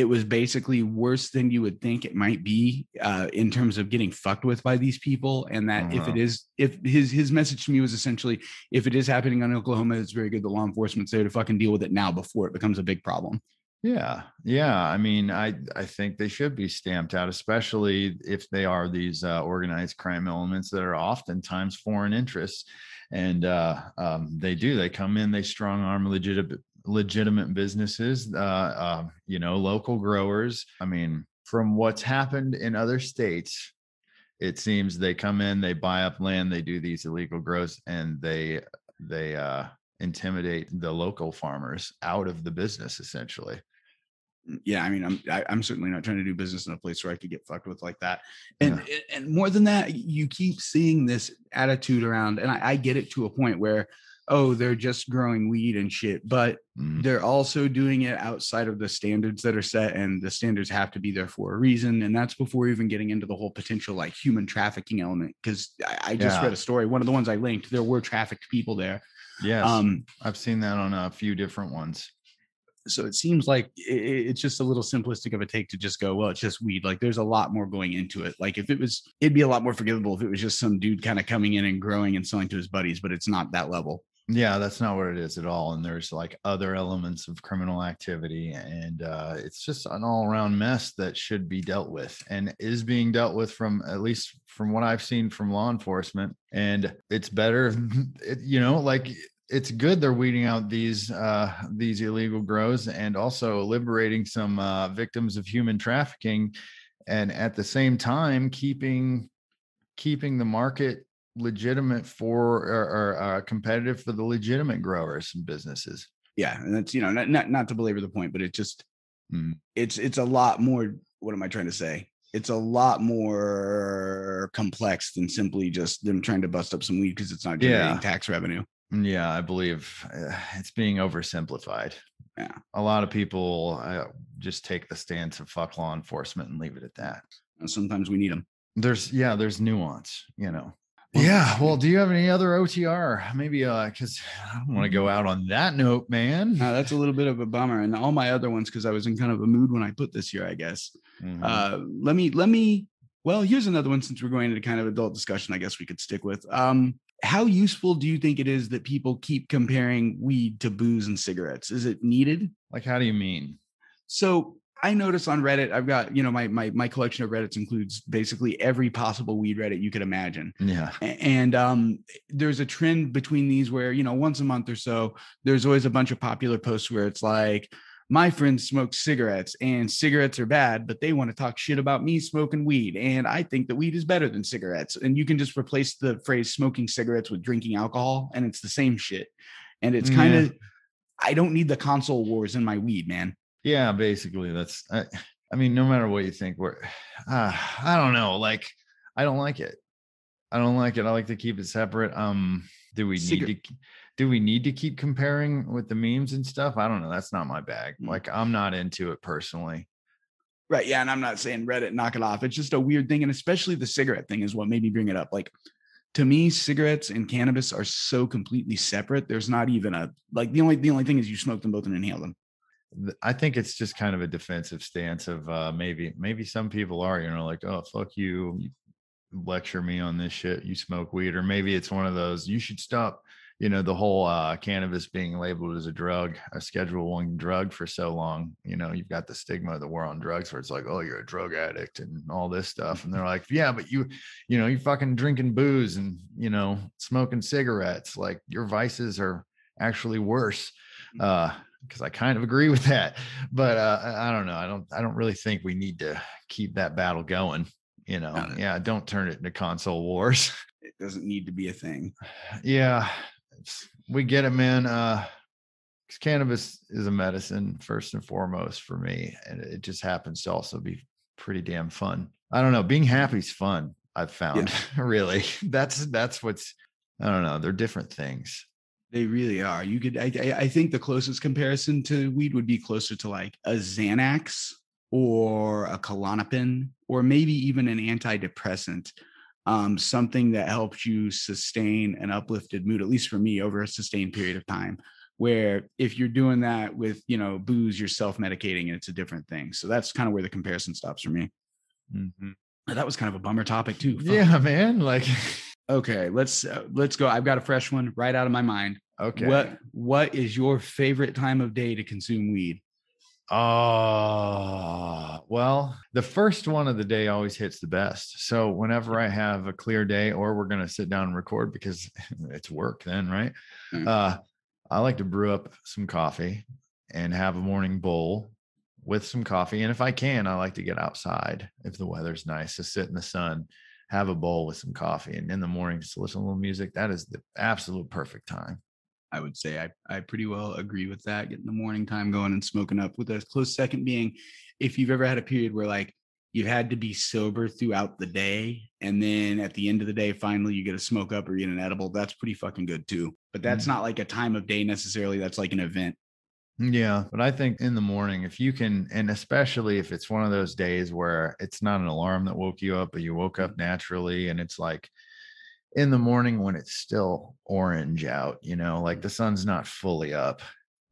it was basically worse than you would think it might be uh, in terms of getting fucked with by these people and that uh-huh. if it uh-huh. if his his message to me was essentially if it is happening on oklahoma it's very good the law enforcement's there to fucking deal with it now before it becomes a big problem yeah yeah i mean i i think they should be stamped out especially if they are these uh, organized crime elements that are oftentimes foreign interests and uh, um, they do they come in they strong arm legitimate legitimate businesses, uh, uh, you know, local growers. I mean, from what's happened in other states, it seems they come in, they buy up land, they do these illegal grows, and they they uh, intimidate the local farmers out of the business essentially. Mm, yeah, I mean, I'm I, am i am certainly not trying to do business in a place where I could get fucked with like that. And yeah. and more than that, you keep seeing this attitude around, and I, I get it to a point where oh, they're just growing weed and shit, but mm. they're also doing it outside of the standards that are set, and the standards have to be there for a reason. And that's before even getting into the whole potential like human trafficking element. Because I, I, just yeah. read a story, one of the ones I linked, there were trafficked people there. Yes, um, I've seen that on a few different ones. So it seems like it's just a little simplistic of a take to just go, well, it's just weed. Like there's a lot more going into it. Like if it was, it'd be a lot more forgivable if it was just some dude kind of coming in and growing and selling to his buddies, but it's not that level. Yeah, that's not what it is at all. And there's like other elements of criminal activity. And uh, it's just an all around mess that should be dealt with and is being dealt with from at least from what I've seen from law enforcement. And it's better, [laughs] it, you know, like it's good they're weeding out these uh, these illegal grows and also liberating some uh, victims of human trafficking and at the same time keeping keeping the market legitimate for or, or uh, competitive for the legitimate growers and businesses. Yeah, and that's you know not not, not to belabor the point, but it just mm. it's it's a lot more. What am I trying to say? It's a lot more complex than simply just them trying to bust up some weed because it's not generating yeah. tax revenue. Mm, yeah, I believe uh, it's being oversimplified. Yeah, a lot of people uh, just take the stance of fuck law enforcement and leave it at that. And sometimes we need them. There's yeah, there's nuance, you know. Yeah. Well, do you have any other OTR? Maybe uh because I don't want to go out on that note, man. No, that's a little bit of a bummer. And all my other ones, because I was in kind of a mood when I put this here, I guess. Mm-hmm. Uh let me let me well, here's another one since we're going into kind of adult discussion, I guess we could stick with. Um, how useful do you think it is that people keep comparing weed to booze and cigarettes? Is it needed? Like, how do you mean? So I notice on Reddit, I've got, you know, my my my collection of Reddits includes basically every possible weed Reddit you could imagine. Yeah. And um there's a trend between these where, you know, once a month or so, there's always a bunch of popular posts where it's like, my friends smoke cigarettes and cigarettes are bad, but they want to talk shit about me smoking weed. And I think that weed is better than cigarettes. And you can just replace the phrase smoking cigarettes with drinking alcohol, and it's the same shit. And it's kind of, yeah. I don't need the console wars in my weed, man. Yeah, basically, that's. I, I mean, no matter what you think, we're. Uh, [sighs] I don't know. Like, I don't like it. I don't like it. I like to keep it separate. Um, do we need to? Do we need to keep comparing with the memes and stuff? I don't know. That's not my bag. Mm. Like, I'm not into it personally. Right. Yeah. And I'm not saying Reddit knock it off. It's just a weird thing. And especially the cigarette thing is what made me bring it up. Like, to me, cigarettes and cannabis are so completely separate. There's not even a like the only the only thing is you smoke them both and inhale them. I think it's just kind of a defensive stance of uh, maybe maybe some people are you know like oh fuck you, you lecture me on this shit you smoke weed or maybe it's one of those you should stop you know the whole uh, cannabis being labeled as a drug a schedule one drug for so long you know you've got the stigma of the war on drugs where it's like oh you're a drug addict and all this stuff and they're like yeah but you you know you're fucking drinking booze and you know smoking cigarettes like your vices are actually worse mm. uh because I kind of agree with that. But uh, I don't know. I don't. I don't really think we need to keep that battle going. You know, yeah. Don't turn it into console wars. [laughs] It doesn't need to be a thing. Yeah, we get it, man. Uh, cannabis is a medicine first and foremost for me, and it just happens to also be pretty damn fun. I don't know. Being happy is fun. I've found [laughs] really. That's that's what's. I don't know. They're different things. They really are. You could. I, I think the closest comparison to weed would be closer to like a Xanax or a Klonopin or maybe even an antidepressant. Um, something that helps you sustain an uplifted mood, at least for me, over a sustained period of time. Where if you're doing that with you know booze, you're self medicating, and it's a different thing. So that's kind of where the comparison stops for me. Mhm. That was kind of a bummer topic too. Fuck. Yeah, man. Like, [laughs] Okay, let's uh, let's go. I've got a fresh one right out of my mind. okay. What what is your favorite time of day to consume weed? Oh, well, the first one of the day always hits the best. So whenever I have a clear day or we're going to sit down and record because [laughs] it's work then, right? Mm. Uh, I like to brew up some coffee and have a morning bowl with some coffee. And if I can, I like to get outside if the weather's nice to sit in the sun, have a bowl with some coffee. And in the morning, just listen to a little music. That is the absolute perfect time. I would say I, I pretty well agree with that. Getting the morning time going and smoking up with a close second being if you've ever had a period where like you've had to be sober throughout the day and then at the end of the day finally you get a smoke up or get an edible, that's pretty fucking good too. But that's Mhm. not like a time of day necessarily. That's like an event. Yeah, but I think in the morning, if you can, and especially if it's one of those days where it's not an alarm that woke you up, but you woke up naturally, and it's like in the morning when it's still orange out, you know, like the sun's not fully up.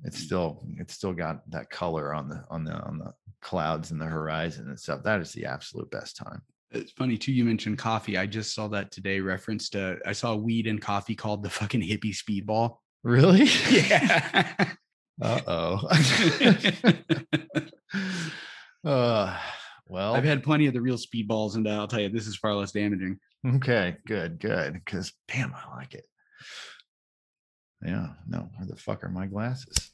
It's still, it's still got that color on the on the on the clouds and the horizon and stuff. That is the absolute best time. It's funny too. You mentioned coffee. I just saw that today referenced. Uh, I saw weed and coffee called the fucking hippie speedball. Really? [laughs] Yeah. [laughs] [laughs] Uh oh. uh, well, I've had plenty of the real speedballs, and I'll tell you, this is far less damaging. Okay, good, good. Because damn, I like it. Yeah, no, where the fuck are my glasses?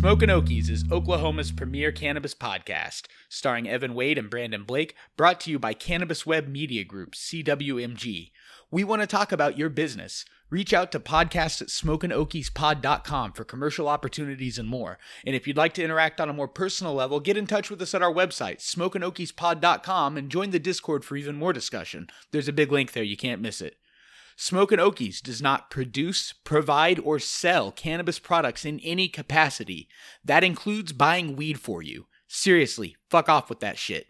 Smokin' Okies is Oklahoma's premier cannabis podcast, starring Evan Wade and Brandon Blake, brought to you by Cannabis Web Media Group, CWMG. We want to talk about your business. Reach out to podcast at smokinokiespod.com for commercial opportunities and more. And if you'd like to interact on a more personal level, get in touch with us at our website, smokinokiespod.com, and join the Discord for even more discussion. There's a big link there, you can't miss it. Smokin' Okies does not produce, provide, or sell cannabis products in any capacity. That includes buying weed for you. Seriously, fuck off with that shit.